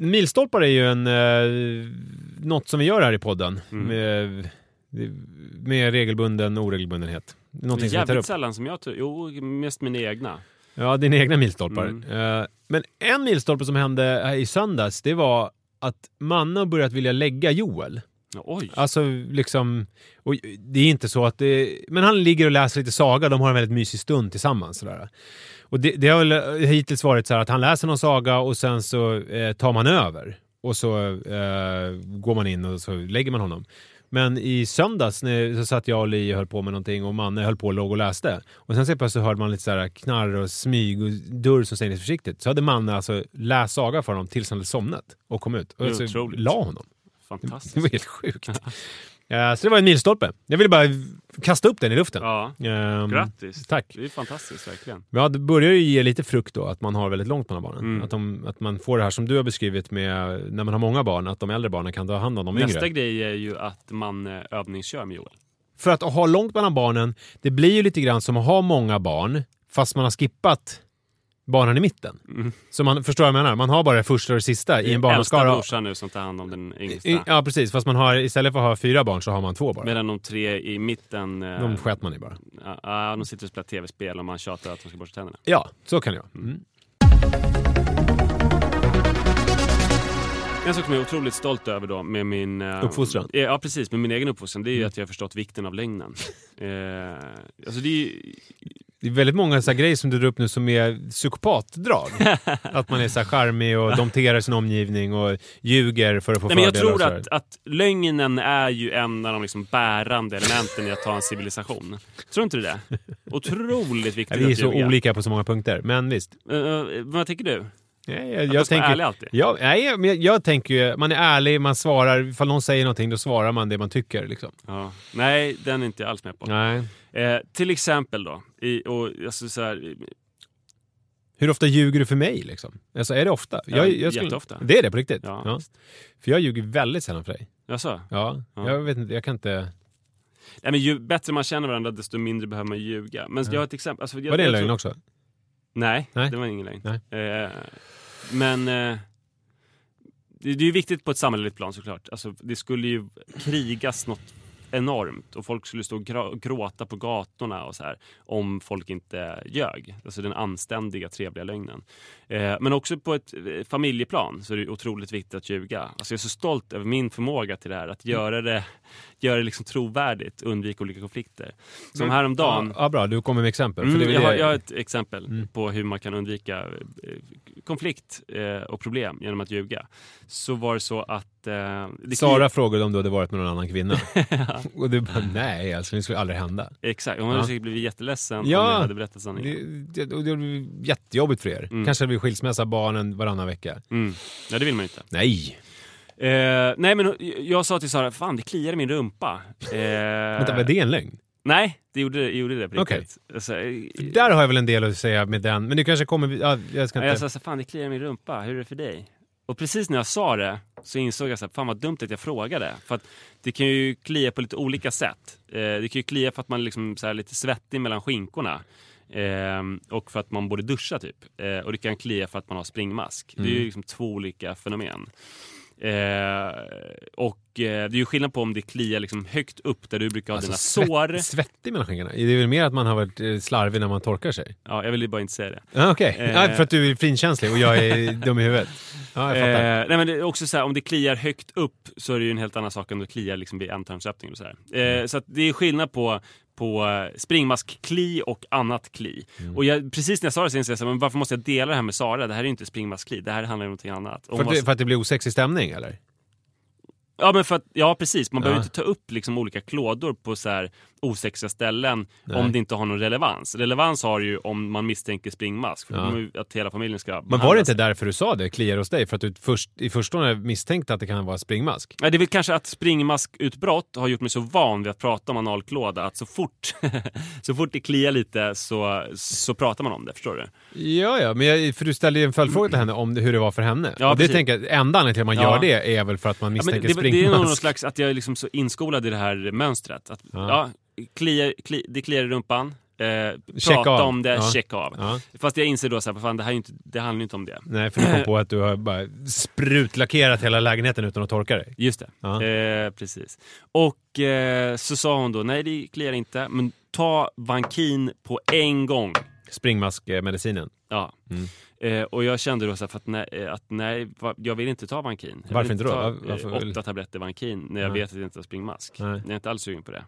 C: Milstolpar är ju en, eh, något som vi gör här i podden. Med, med regelbunden oregelbundenhet.
D: Det är
C: Någonting vi tar
D: jävligt sällan som jag tar Jo, mest mina egna.
C: Ja, dina egna milstolpar.
D: Mm.
C: Eh, men en milstolpe som hände i söndags, det var att Manne har börjat vilja lägga Joel.
D: Oj.
C: Alltså liksom, och det är inte så att det, men han ligger och läser lite saga, de har en väldigt mysig stund tillsammans. Sådär. Och det, det har väl hittills varit så här att han läser någon saga och sen så eh, tar man över. Och så eh, går man in och så lägger man honom. Men i söndags när, så satt jag och Li och höll på med någonting och Manne höll på och låg och läste. Och sen så plötsligt hörde man lite så här knarr och smyg och dörr som stängdes försiktigt. Så hade Manne alltså läst saga för honom tills han hade somnat och kom ut. Och så la honom.
D: Fantastiskt.
C: Det var helt sjukt. Ja, så det var en milstolpe. Jag ville bara kasta upp den i luften.
D: Ja,
C: Ehm,
D: grattis.
C: Tack.
D: Det är fantastiskt, verkligen.
C: Ja, det börjar ju ge lite frukt då, att man har väldigt långt mellan barnen.
D: Mm.
C: Att, de, att man får det här som du har beskrivit med när man har många barn, att de äldre barnen kan ta hand om de
D: Nästa
C: yngre.
D: grej är ju att man eh, övningskör med Joel.
C: För att ha långt mellan barnen, det blir ju lite grann som att ha många barn, fast man har skippat barnen i mitten. Så man förstår vad jag menar, man har bara det första och det sista i en
D: Äldsta
C: barnaskara.
D: brorsan nu som tar hand om den yngsta.
C: Ja, precis. Fast man har, istället för att ha fyra barn så har man två bara.
D: Medan de tre i mitten... eh,
C: De sket man i bara.
D: Ja, de sitter och spelar tv-spel och man tjatar att de ska borsta tänderna.
C: Ja, så kan det vara. Mm.
D: En sak som jag är otroligt stolt över då med min... eh,
C: Uppfostran.
D: eh, Ja, precis. Med min egen uppfostran. Det är ju
C: Mm.
D: att jag har förstått vikten av lögnen. eh, alltså det är
C: Det är väldigt många så grejer som du drar upp nu som är psykopatdrag. att man är så här charmig och domterar sin omgivning och ljuger för att få
D: Nej, men jag
C: fördelar
D: tror att, att lögnen är ju en av de liksom bärande elementen i att ta en civilisation. Tror inte du det? Otroligt viktigt
C: Ja, vi är
D: att
C: så
D: ljuga.
C: olika på så många punkter, men visst.
D: Eh, vad tycker du?
C: Nej, jag,
D: man
C: jag tänker,
D: ärlig alltid.
C: Ja, nej, men jag, jag tänker ju, man är ärlig, man svarar, ifall någon säger någonting då svarar man det man tycker. Liksom.
D: Ja. Nej, den är inte jag alls med på.
C: Nej.
D: Eh, till exempel då, i, och, alltså, så här,
C: Hur ofta ljuger du för mig? Liksom? Alltså, är det ofta?
D: Ja,
C: skulle-
D: jätteofta.
C: Det är det på riktigt?
D: Ja,
C: För jag ljuger väldigt sällan för dig.
D: Jaså?
C: Ja,
D: Ja.
C: jag vet inte, jag kan inte...
D: Nej, men ju bättre man känner varandra desto mindre behöver man ljuga. Men jag har ett exempel. Alltså, jag,
C: Var det en
D: jag
C: lögn
D: tror-
C: också?
D: Nej,
C: Nej.
D: det var ingen lögn. Eh, men eh, det, det är ju viktigt på ett samhälleligt plan såklart. Alltså, det skulle ju krigas något enormt och folk skulle stå och gråta på gatorna och så här om folk inte ljög. Alltså den anständiga, trevliga lögnen. Eh, men också på ett eh, familjeplan så är det otroligt viktigt att ljuga. Alltså jag är så stolt över min förmåga till det här, att göra det, göra det liksom trovärdigt, undvika olika konflikter. Som häromdagen,
C: Ja, ja, bra, du kommer med exempel.
D: Mm, jag,
C: väl
D: har, jag har ett exempel
C: Mm.
D: på hur man kan undvika eh, konflikt eh, och problem genom att ljuga. Så var det så att... Eh,
C: Sara frågade om du hade varit med någon annan kvinna. och du bara, nej alltså det skulle aldrig hända.
D: Exakt, hon hade
C: Ja.
D: säkert blivit jätteledsen
C: Ja.
D: om jag hade berättat sanningen.
C: Det, det, och det blir jättejobbigt för er.
D: Mm.
C: Kanske det blir skilsmässa barnen varannan vecka.
D: Mm. Ja, det vill man ju inte.
C: Nej!
D: Eh, nej, men jag sa till Sara, fan det kliar i min rumpa. Eh,
C: Vänta, var det en lögn?
D: Nej, det gjorde det, gjorde det på riktigt. Alltså, eh,
C: För där har jag väl en del att säga med den, men det kanske kommer... Ja, jag ska inte...
D: Jag sa fan det kliar i min rumpa, hur är det för dig? Och precis när jag sa det så insåg jag så här, fan vad dumt att jag frågade. För att det kan ju klia på lite olika sätt. Eh, det kan ju klia för att man liksom så här lite svettig mellan skinkorna. Eh, och för att man borde duscha typ. Eh, och det kan klia för att man har springmask. Det är ju liksom två olika fenomen. Eh, och eh, det är ju skillnad på om det kliar liksom högt upp där du brukar ha
C: Alltså,
D: dina
C: svett-
D: sår.
C: Svettig mellan skinkorna? Det är väl mer att man har varit eh, slarvig när man torkar sig?
D: Ja, jag vill ju bara inte säga det.
C: Ja, Okej,
D: Eh.
C: ja, för att du är finkänslig och jag är dum i huvudet. Ja, jag fattar.
D: Eh, nej men det är också så här, om det kliar högt upp så är det ju en helt annan sak än om det kliar liksom vid ändtarmsöppningen. Så, här.
C: Mm.
D: Eh, så att det är skillnad på, på eh, springmaskkli och annat kli.
C: Mm.
D: Och jag, precis när jag sa det så insåg jag men varför måste jag dela det här med Sara? Det här är ju inte springmaskkli, det här handlar ju om någonting annat.
C: För,
D: hon
C: att det,
D: var-
C: för att det blir osexig stämning eller?
D: Ja, men för att, ja precis, man
C: Ja.
D: behöver inte ta upp liksom olika klådor på så här osexiga ställen
C: Nej.
D: om det inte har någon relevans. Relevans har ju om man misstänker springmask, för
C: Ja.
D: att hela familjen ska
C: Men var det inte därför du sa det, kliar hos dig? För att du först, i förstone misstänkte att det kan vara springmask?
D: Nej, det är väl kanske att springmaskutbrott har gjort mig så van vid att prata om analklåda att så fort, så fort det kliar lite så, så pratar man om det. Förstår du?
C: Ja, ja, men jag, för du ställde ju en följdfråga till henne om hur det var för henne.
D: Ja,
C: och det
D: precis.
C: tänker jag, enda anledningen till att man
D: Ja.
C: gör det är väl för att man
D: Ja,
C: misstänker
D: det, är nog någon slags att jag är liksom så inskolad i det här mönstret. Att,
C: Ja.
D: ja. kliar, kli, det kliar i rumpan, eh, prata
C: av.
D: om det,
C: Ja.
D: check av.
C: Ja.
D: Fast jag inser då så här, fan, det, här inte, det handlar ju inte om det.
C: Nej, för du kom på att du har bara sprutlackerat hela lägenheten utan att torka dig.
D: Just det,
C: Ja.
D: eh, precis. Och eh, så sa hon då, nej det kliar inte, men ta Vankin på en gång.
C: Springmaskmedicinen.
D: Ja.
C: Mm.
D: Eh, och jag kände då så för att, nej, eh, att nej, jag vill inte ta Vankin. Jag
C: Varför inte då?
D: ta,
C: Var- varför
D: eh,
C: vill-
D: åtta tabletter Vankin när jag
C: Nej.
D: vet att jag inte har springmask.
C: Nej.
D: Jag är inte alls sugen på det.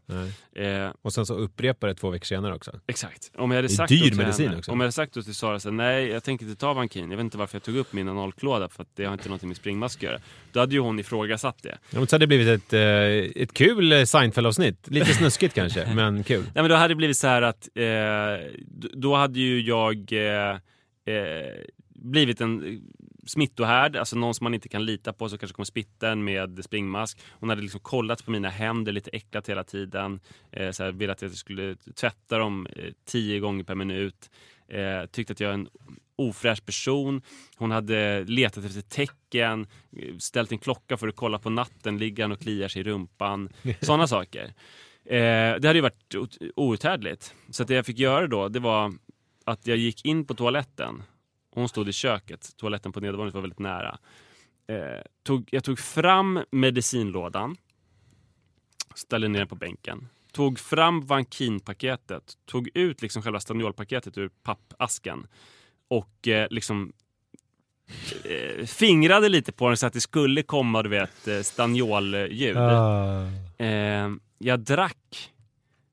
D: Eh,
C: Och sen så upprepar det två veckor senare också.
D: exakt. Om jag hade
C: Det är
D: sagt
C: dyr medicin
D: henne,
C: också.
D: Om jag hade sagt då till Sara så här, nej jag tänker inte ta Vankin. Jag vet inte varför jag tog upp min analklåda för att det har inte någonting med springmask att göra. Då hade ju hon ifrågasatt det.
C: Ja, men så hade det blivit ett, eh, ett kul eh, Seinfeld-avsnitt. Lite snuskigt kanske, men kul.
D: Nej men då hade det blivit så här att eh, då hade ju jag eh, blivit en eh, smittohärd, alltså någon som man inte kan lita på som kanske kommer smitta en med springmask. Hon hade liksom kollat på mina händer lite äcklat hela tiden. Eh, så här, velat att jag skulle tvätta dem eh, tio gånger per minut. Eh, tyckte att jag är en ofräsch person. Hon hade letat efter tecken, eh, ställt en klocka för att kolla på natten, ligger han och kliar sig i rumpan. Sådana saker. Eh, det hade ju varit outhärdligt. Så det jag fick göra då, det var att jag gick in på toaletten. Hon stod i köket, toaletten på nedervåningen var väldigt nära. Eh, tog, jag tog fram medicinlådan, ställde ner den på bänken. Tog fram Vankin-paketet, tog ut liksom själva staniolpaketet ur pappasken och eh, liksom eh, fingrade lite på den så att det skulle komma du vet, eh, staniolljud. Eh, jag drack.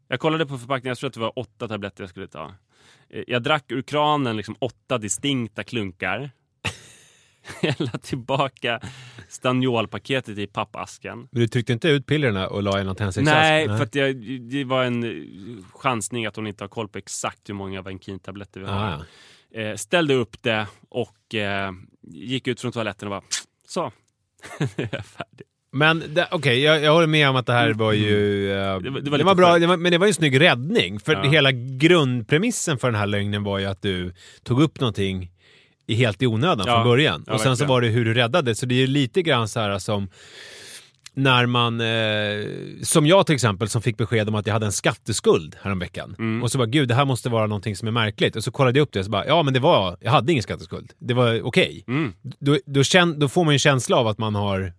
D: Jag kollade på förpackningen, jag tror att det var åtta tabletter jag skulle ta. Eh, Jag drack ur kranen liksom åtta distinkta klunkar. Jag la tillbaka Staniolpaketet i pappasken.
C: Men du tryckte inte ut pillerna och la i någon tändsticksask?
D: Nej, för att jag, det var en eh, chansning att hon inte har koll på exakt hur många Venkin-tabletter vi har.
C: Ah, ja.
D: Eh, ställde upp det och eh, gick ut från toaletten och bara så. Nu är jag färdig.
C: Men det- okej, jag, jag håller med om att det här var ju... eh,
D: Det var- det
C: det
D: var
C: var,
D: lite
C: bra, det var, men det var ju en snygg räddning. För
D: Ja.
C: hela grundpremissen för den här lögnen var ju att du tog upp någonting i helt i onödan
D: Ja.
C: från början.
D: Ja,
C: och sen så
D: verkligen.
C: var det hur du räddade. Så det är ju lite grann så här som när man, eh, som jag till exempel, som fick besked om att jag hade en skatteskuld häromveckan.
D: Mm.
C: Och så bara, gud det här måste vara någonting som är märkligt. Och så kollade jag upp det och så bara, ja men det var, jag hade ingen skatteskuld. Det var okej.
D: Mm.
C: Då, då, då får man ju en känsla av att man har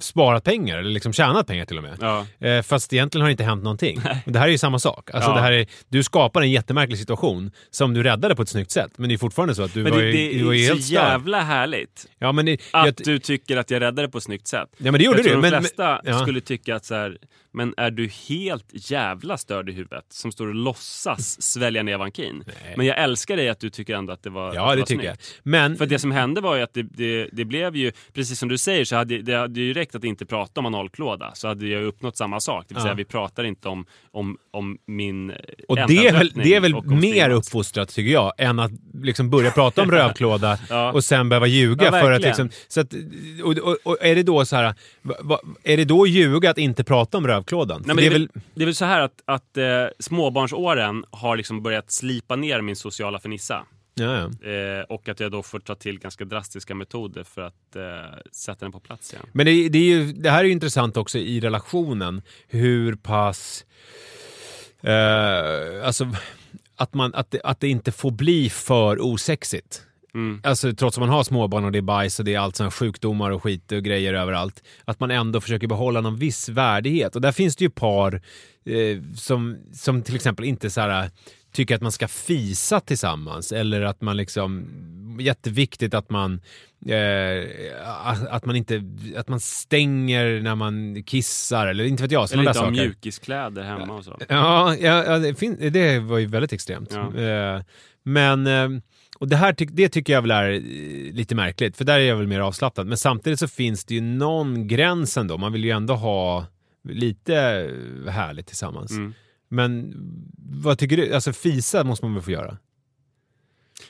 C: sparat pengar, eller liksom tjänat pengar till och med.
D: Ja.
C: Eh, fast egentligen har det inte hänt någonting. Och det här är ju samma sak. Alltså
D: Ja.
C: det här är, du skapar en jättemärklig situation som du räddade på ett snyggt sätt. Men det är fortfarande så att du
D: Men
C: var,
D: det,
C: ju,
D: det
C: du var ju
D: är
C: helt
D: så
C: störd.
D: jävla härligt
C: Ja, men det,
D: att
C: jag,
D: du tycker att jag räddade på ett snyggt sätt.
C: ja, men det gjorde
D: jag
C: du.
D: tror
C: Men,
D: de
C: men,
D: flesta
C: ja.
D: skulle tycka att så här, men är du helt jävla störd i huvudet som står och låtsas svälja ner Vankin?
C: Nej.
D: Men jag älskar dig att du tycker ändå att det var
C: ja, det
D: var
C: tycker
D: snyggt.
C: jag. Men,
D: För det som hände var ju att det, det, det blev ju, precis som du säger, så hade det hade ju räckt att inte prata om analklåda. Så hade jag uppnått samma sak. Det vill
C: Ja.
D: säga vi pratar inte om, om, om min
C: och det är väl, det är väl mer uppfostrat tycker jag, än att liksom börja prata om rövklåda
D: Ja.
C: och sen behöva ljuga.
D: Ja,
C: för att liksom, så att, och, och, och är det då så här, är det då ljuga att inte prata om rövklådan?
D: Nej,
C: det
D: det,
C: är väl,
D: det är väl så här att, att eh, småbarnsåren har liksom börjat slipa ner min sociala fernissa.
C: ja, ja.
D: Eh, och att jag då får ta till ganska drastiska metoder för att eh, sätta den på plats igen.
C: Men det, det, är ju, det här är ju intressant också i relationen. Hur pass... Eh, alltså, att, man, att, det, att det inte får bli för osexigt.
D: Mm.
C: Alltså trots att man har småbarn och det är bajs och det är allt sådana sjukdomar och skit och grejer överallt. Att man ändå försöker behålla någon viss värdighet. Och där finns det ju par eh, som, som till exempel inte så här, tycker att man ska fisa tillsammans. Eller att man liksom, jätteviktigt att man eh, att man inte, att man stänger när man kissar eller inte vet jag,
D: Eller inte ha
C: saker.
D: mjukiskläder hemma och så.
C: Ja, ja, det, det var ju väldigt extremt.
D: Ja.
C: Eh, men, eh, och det här ty- det tycker jag väl är eh, lite märkligt, för där är jag väl mer avslappnad. Men samtidigt så finns det ju någon gräns ändå. Man vill ju ändå ha lite eh, härligt tillsammans.
D: Mm.
C: Men vad tycker du? Alltså fisa måste man väl få göra?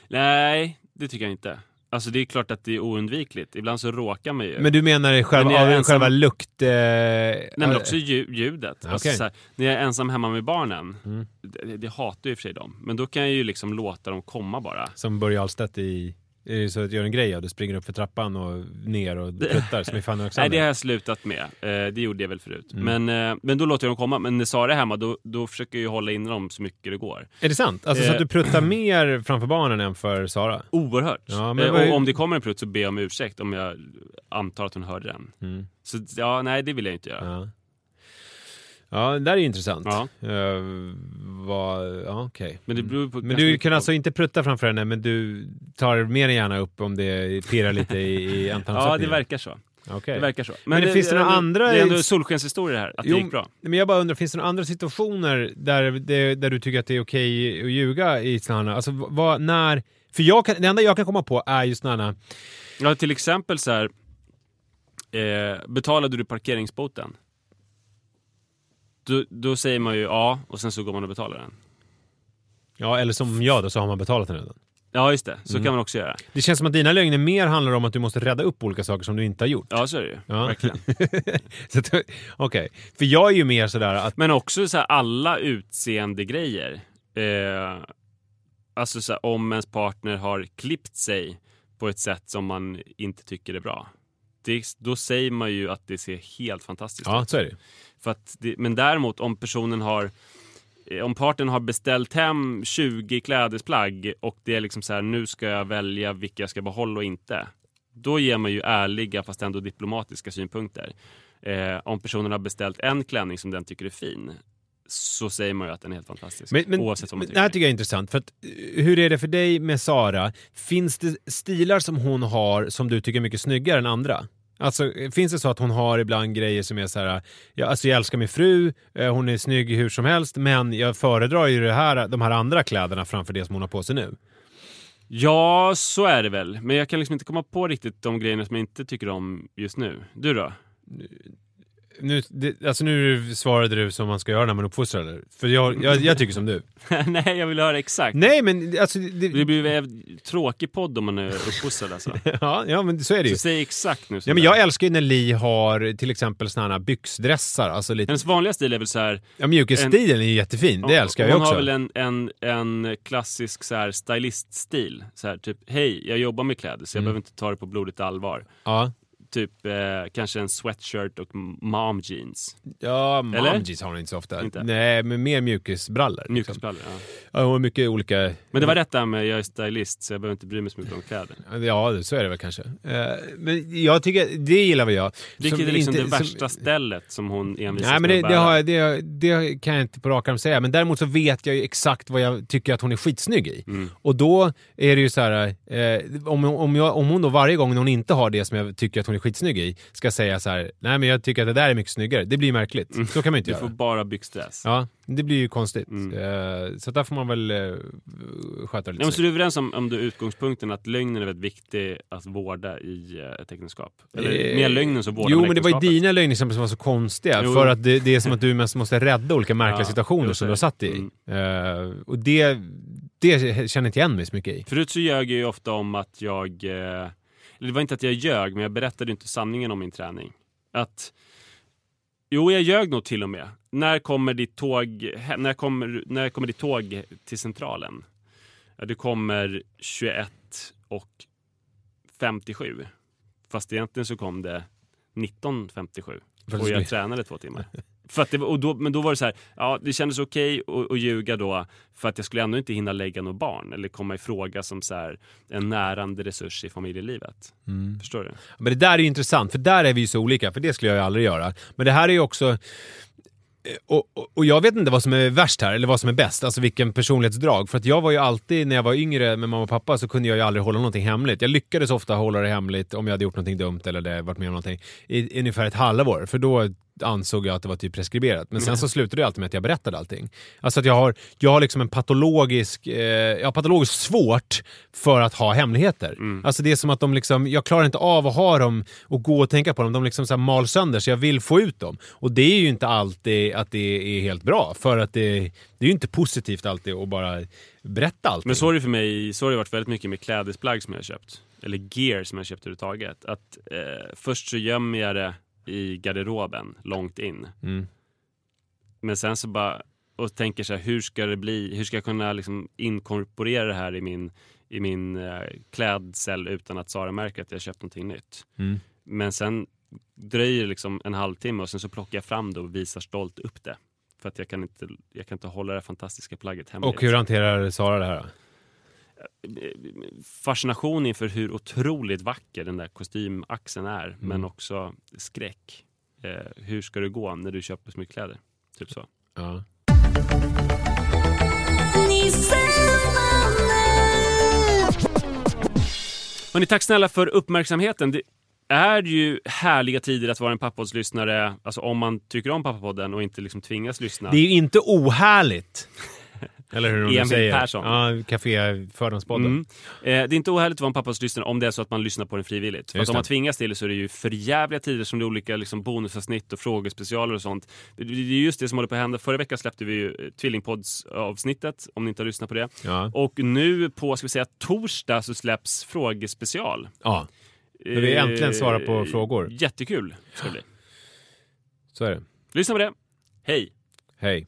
D: Nej, det tycker jag inte. Alltså det är klart att det är oundvikligt. Ibland så råkar man ju.
C: Men du menar själva,
D: jag ensam-
C: själva lukt... Eh,
D: Nej men också lju- ljudet. Alltså,
C: Okej.
D: så här, när jag är ensam hemma med barnen,
C: Mm.
D: det, det hatar ju i och för sig dem. Men då kan jag ju liksom låta dem komma bara.
C: Som Börje Ahlstedt i... Är det så att du gör en grej av Du springer upp för trappan och ner och pruttar som i Fanny och
D: Nej, det
C: Alexander?
D: har jag slutat med. Eh, det gjorde jag väl förut.
C: Mm.
D: Men, eh, men då låter jag dem komma. Men när Sara är hemma, då, då försöker jag hålla in dem så mycket det går.
C: Är det sant? Alltså så att
D: Eh.
C: du pruttar mer framför barnen än för Sara?
D: Oerhört.
C: Ja, men
D: eh,
C: är-
D: och om det kommer en prutt så ber jag om ursäkt om jag antar att hon hörde den.
C: Mm.
D: Så ja, nej det vill jag inte göra.
C: Ja. Ja, det där är ju intressant.
D: Ja.
C: Uh, vad, ja, okej.
D: Men det beror på
C: Men
D: ganska
C: du kan alltså inte prutta framför henne, men du tar mer än gärna upp om det pirrar lite i, i
D: Ja, det verkar så.
C: Okej.
D: Det verkar så.
C: Men det finns det några andra-
D: Det är ändå solskenshistorier här, att
C: Jo,
D: det gick bra.
C: Men jag bara undrar, finns det några andra situationer där, det, där du tycker att det är okej att ljuga i sådana Alltså vad, när... För jag kan, det enda jag kan komma på är just sådana
D: Ja, till exempel så här. Eh, betalade du parkeringsboten? Då, då säger man ju ja och sen så går man och betalar den.
C: Ja, eller som jag då, så har man betalat den redan.
D: Ja, just det. Så
C: Mm.
D: kan man också göra.
C: Det känns som att dina lögner mer handlar om att du måste rädda upp olika saker som du inte har gjort.
D: Ja, så är det ju.
C: Ja.
D: Verkligen.
C: Okej, för jag är ju mer sådär att...
D: Men också så här, alla utseende grejer. Eh, alltså så här, om ens partner har klippt sig på ett sätt som man inte tycker är bra. Det, då säger man ju att det ser helt fantastiskt
C: Ja,
D: ut.
C: så är det
D: För att det, men däremot om personen har eh, om parten har beställt hem 20 klädesplagg och det är liksom så här, nu ska jag välja vilka jag ska behålla och inte. Då ger man ju ärliga fast ändå diplomatiska synpunkter. Eh, om personen har beställt en klänning som den tycker är fin så säger man ju att den är helt fantastisk.
C: Men, men,
D: oavsett vad man tycker.
C: det här tycker jag är intressant. För att, eh, hur är det för dig med Sara? Finns det stilar som hon har som du tycker är mycket snyggare än andra? Alltså, finns det så att hon har ibland grejer som är så här, jag, alltså jag älskar min fru, eh, hon är snygg hur som helst, men jag föredrar ju det här, de här andra kläderna framför det som hon har på sig nu.
D: Ja, så är det väl. Men jag kan liksom inte komma på riktigt de grejerna som jag inte tycker om just nu. Du då?
C: Nu, det, alltså nu svarade du som man ska göra när man uppfostrar eller? För jag, jag, jag tycker som du.
D: Nej, jag vill höra exakt.
C: Nej men alltså... Det,
D: Det blir ju en tråkig podd om man är uppfostrad alltså.
C: ja, ja men så är det ju.
D: Så säg exakt nu.
C: Ja, men jag älskar ju när Li har till exempel såna här byxdressar. Alltså lite,
D: Hennes vanliga stil är väl så här...
C: ja, mjukisstilen är ju jättefin, det älskar jag
D: Hon
C: också.
D: har väl en, en, en klassisk så här styliststil. Så här, typ, hej, jag jobbar med kläder så jag
C: Mm.
D: behöver inte ta det på blodigt allvar.
C: Ja,
D: Typ eh, kanske en sweatshirt och mom jeans.
C: ja
D: Eller?
C: mom jeans har hon inte så ofta.
D: Inte?
C: Nej, men mer mjukisbrallor. liksom.
D: Mjukisbrallor. Ja.
C: Ja, hon har mycket olika...
D: Men det var där med jag är stylist så jag behöver inte bry mig så mycket om kläder.
C: Ja, så är det väl kanske. Eh, Men jag tycker, det gillar väl jag.
D: Vilket
C: Som
D: är liksom
C: inte-
D: det
C: som-
D: värsta stället som hon envisas
C: Nej men
D: med
C: det,
D: att
C: det, har, det, det kan jag inte på rak arm säga. Men däremot så vet jag ju exakt vad jag tycker att hon är skitsnygg i.
D: Mm.
C: Och då är det ju så här, eh, om, om, jag, om hon då varje gång hon inte har det som jag tycker att hon är skitsnygg i, ska säga så här, nej men jag tycker att det där är mycket snyggare. Det blir märkligt. Så kan man inte
D: Mm. Du
C: göra.
D: får bara byxdress.
C: Ja, det blir ju konstigt.
D: Mm.
C: Eh, så där får man väl eh, sköta lite
D: Nej, men så du är överens om, om du utgångspunkten att lögnen är väldigt viktig att vårda i eh, ett äktenskap? Eller
C: Eh,
D: mer lögnen som vårdar
C: Jo, men det var ju dina lögnexempel som var så konstiga.
D: Jo.
C: För att det, det är som att du mest måste rädda olika märkliga
D: Ja,
C: situationer
D: så
C: som du har satt i.
D: Mm.
C: Eh, och det, det känner inte igen mig så mycket i.
D: Förut så ljög jag ju ofta om att jag... Eh, det var inte att jag ljög, men jag berättade inte sanningen om min träning. Att... Jo, jag ljög nog till och med. När kommer ditt tåg, när kommer, när kommer ditt tåg till Centralen? Ja, det kommer 21 och 57. Fast egentligen så kom det 19.57.
C: För
D: Och jag tränade två timmar. För att det, och då, men då var det så här, ja det kändes okej att, att ljuga då för att jag skulle ändå inte hinna lägga något barn eller komma i fråga som så här, en närande resurs i familjelivet.
C: Mm.
D: Förstår du?
C: Men det där är ju intressant, för där är vi ju så olika, för det skulle jag ju aldrig göra. Men det här är ju också... eh, Och, och, och jag vet inte vad som är värst här, eller vad som är bäst, alltså vilken personlighetsdrag. För att jag var ju alltid, när jag var yngre med mamma och pappa, så kunde jag ju aldrig hålla någonting hemligt. Jag lyckades ofta hålla det hemligt om jag hade gjort någonting dumt eller det varit med om någonting i, i ungefär ett halvår. För då ansåg jag att det var typ preskriberat. Men sen så slutade det alltid med att jag berättade allting. Alltså att jag har, jag har liksom en patologisk, eh, jag har patologiskt svårt för att ha hemligheter. Alltså det är som att de liksom, jag klarar inte av att ha dem och gå och tänka på dem. De liksom så här mal sönder så jag vill få ut dem. Och det är ju inte alltid att det är helt bra. För att det, det är ju inte positivt alltid att bara berätta allting.
D: Men så är det för mig, så har det varit väldigt mycket med klädesplagg som jag har köpt. Eller gear som jag har köpt överhuvudtaget. Att eh, först så gömmer jag det i garderoben långt in.
C: Mm.
D: Men sen så bara, och tänker så här, hur ska det bli, hur ska jag kunna liksom inkorporera det här i min, i min eh, klädsel utan att Sara märker att jag köpt någonting nytt.
C: Mm.
D: Men sen dröjer det liksom en halvtimme och sen så plockar jag fram det och visar stolt upp det. För att jag kan inte, jag kan inte hålla det fantastiska plagget hemligt.
C: Och hur hanterar Sara det här då?
D: Fascination inför hur otroligt vacker den där kostymaxeln är,
C: Mm.
D: men också skräck. Eh, hur ska det gå när du köper så mycket kläder? Typ så.
C: Ja.
D: Hörrni, tack snälla för uppmärksamheten. Det är ju härliga tider att vara en Pappodds-lyssnare, alltså om man tycker om Pappapodden och inte liksom tvingas lyssna.
C: Det är ju inte ohärligt. Eller hur de säger.
D: Persson.
C: Ja, Café Fördomspodden.
D: Mm. Eh, det är inte ohärligt att vara en Pappodds-lyssnare om det är så att man lyssnar på den frivilligt. För om man tvingas till det så är det ju för jävliga tider som det är olika liksom, bonusavsnitt och frågespecialer och sånt. Det är just det som håller på att hända. Förra veckan släppte vi ju eh, Tvillingpods-avsnittet, om ni inte har lyssnat på det.
C: Ja.
D: Och nu på, ska vi säga, torsdag så släpps frågespecial.
C: ja, Där vi äntligen svarar på
D: Eh,
C: frågor.
D: Jättekul ska det bli.
C: så är det.
D: Lyssna på det. Hej!
C: Hej.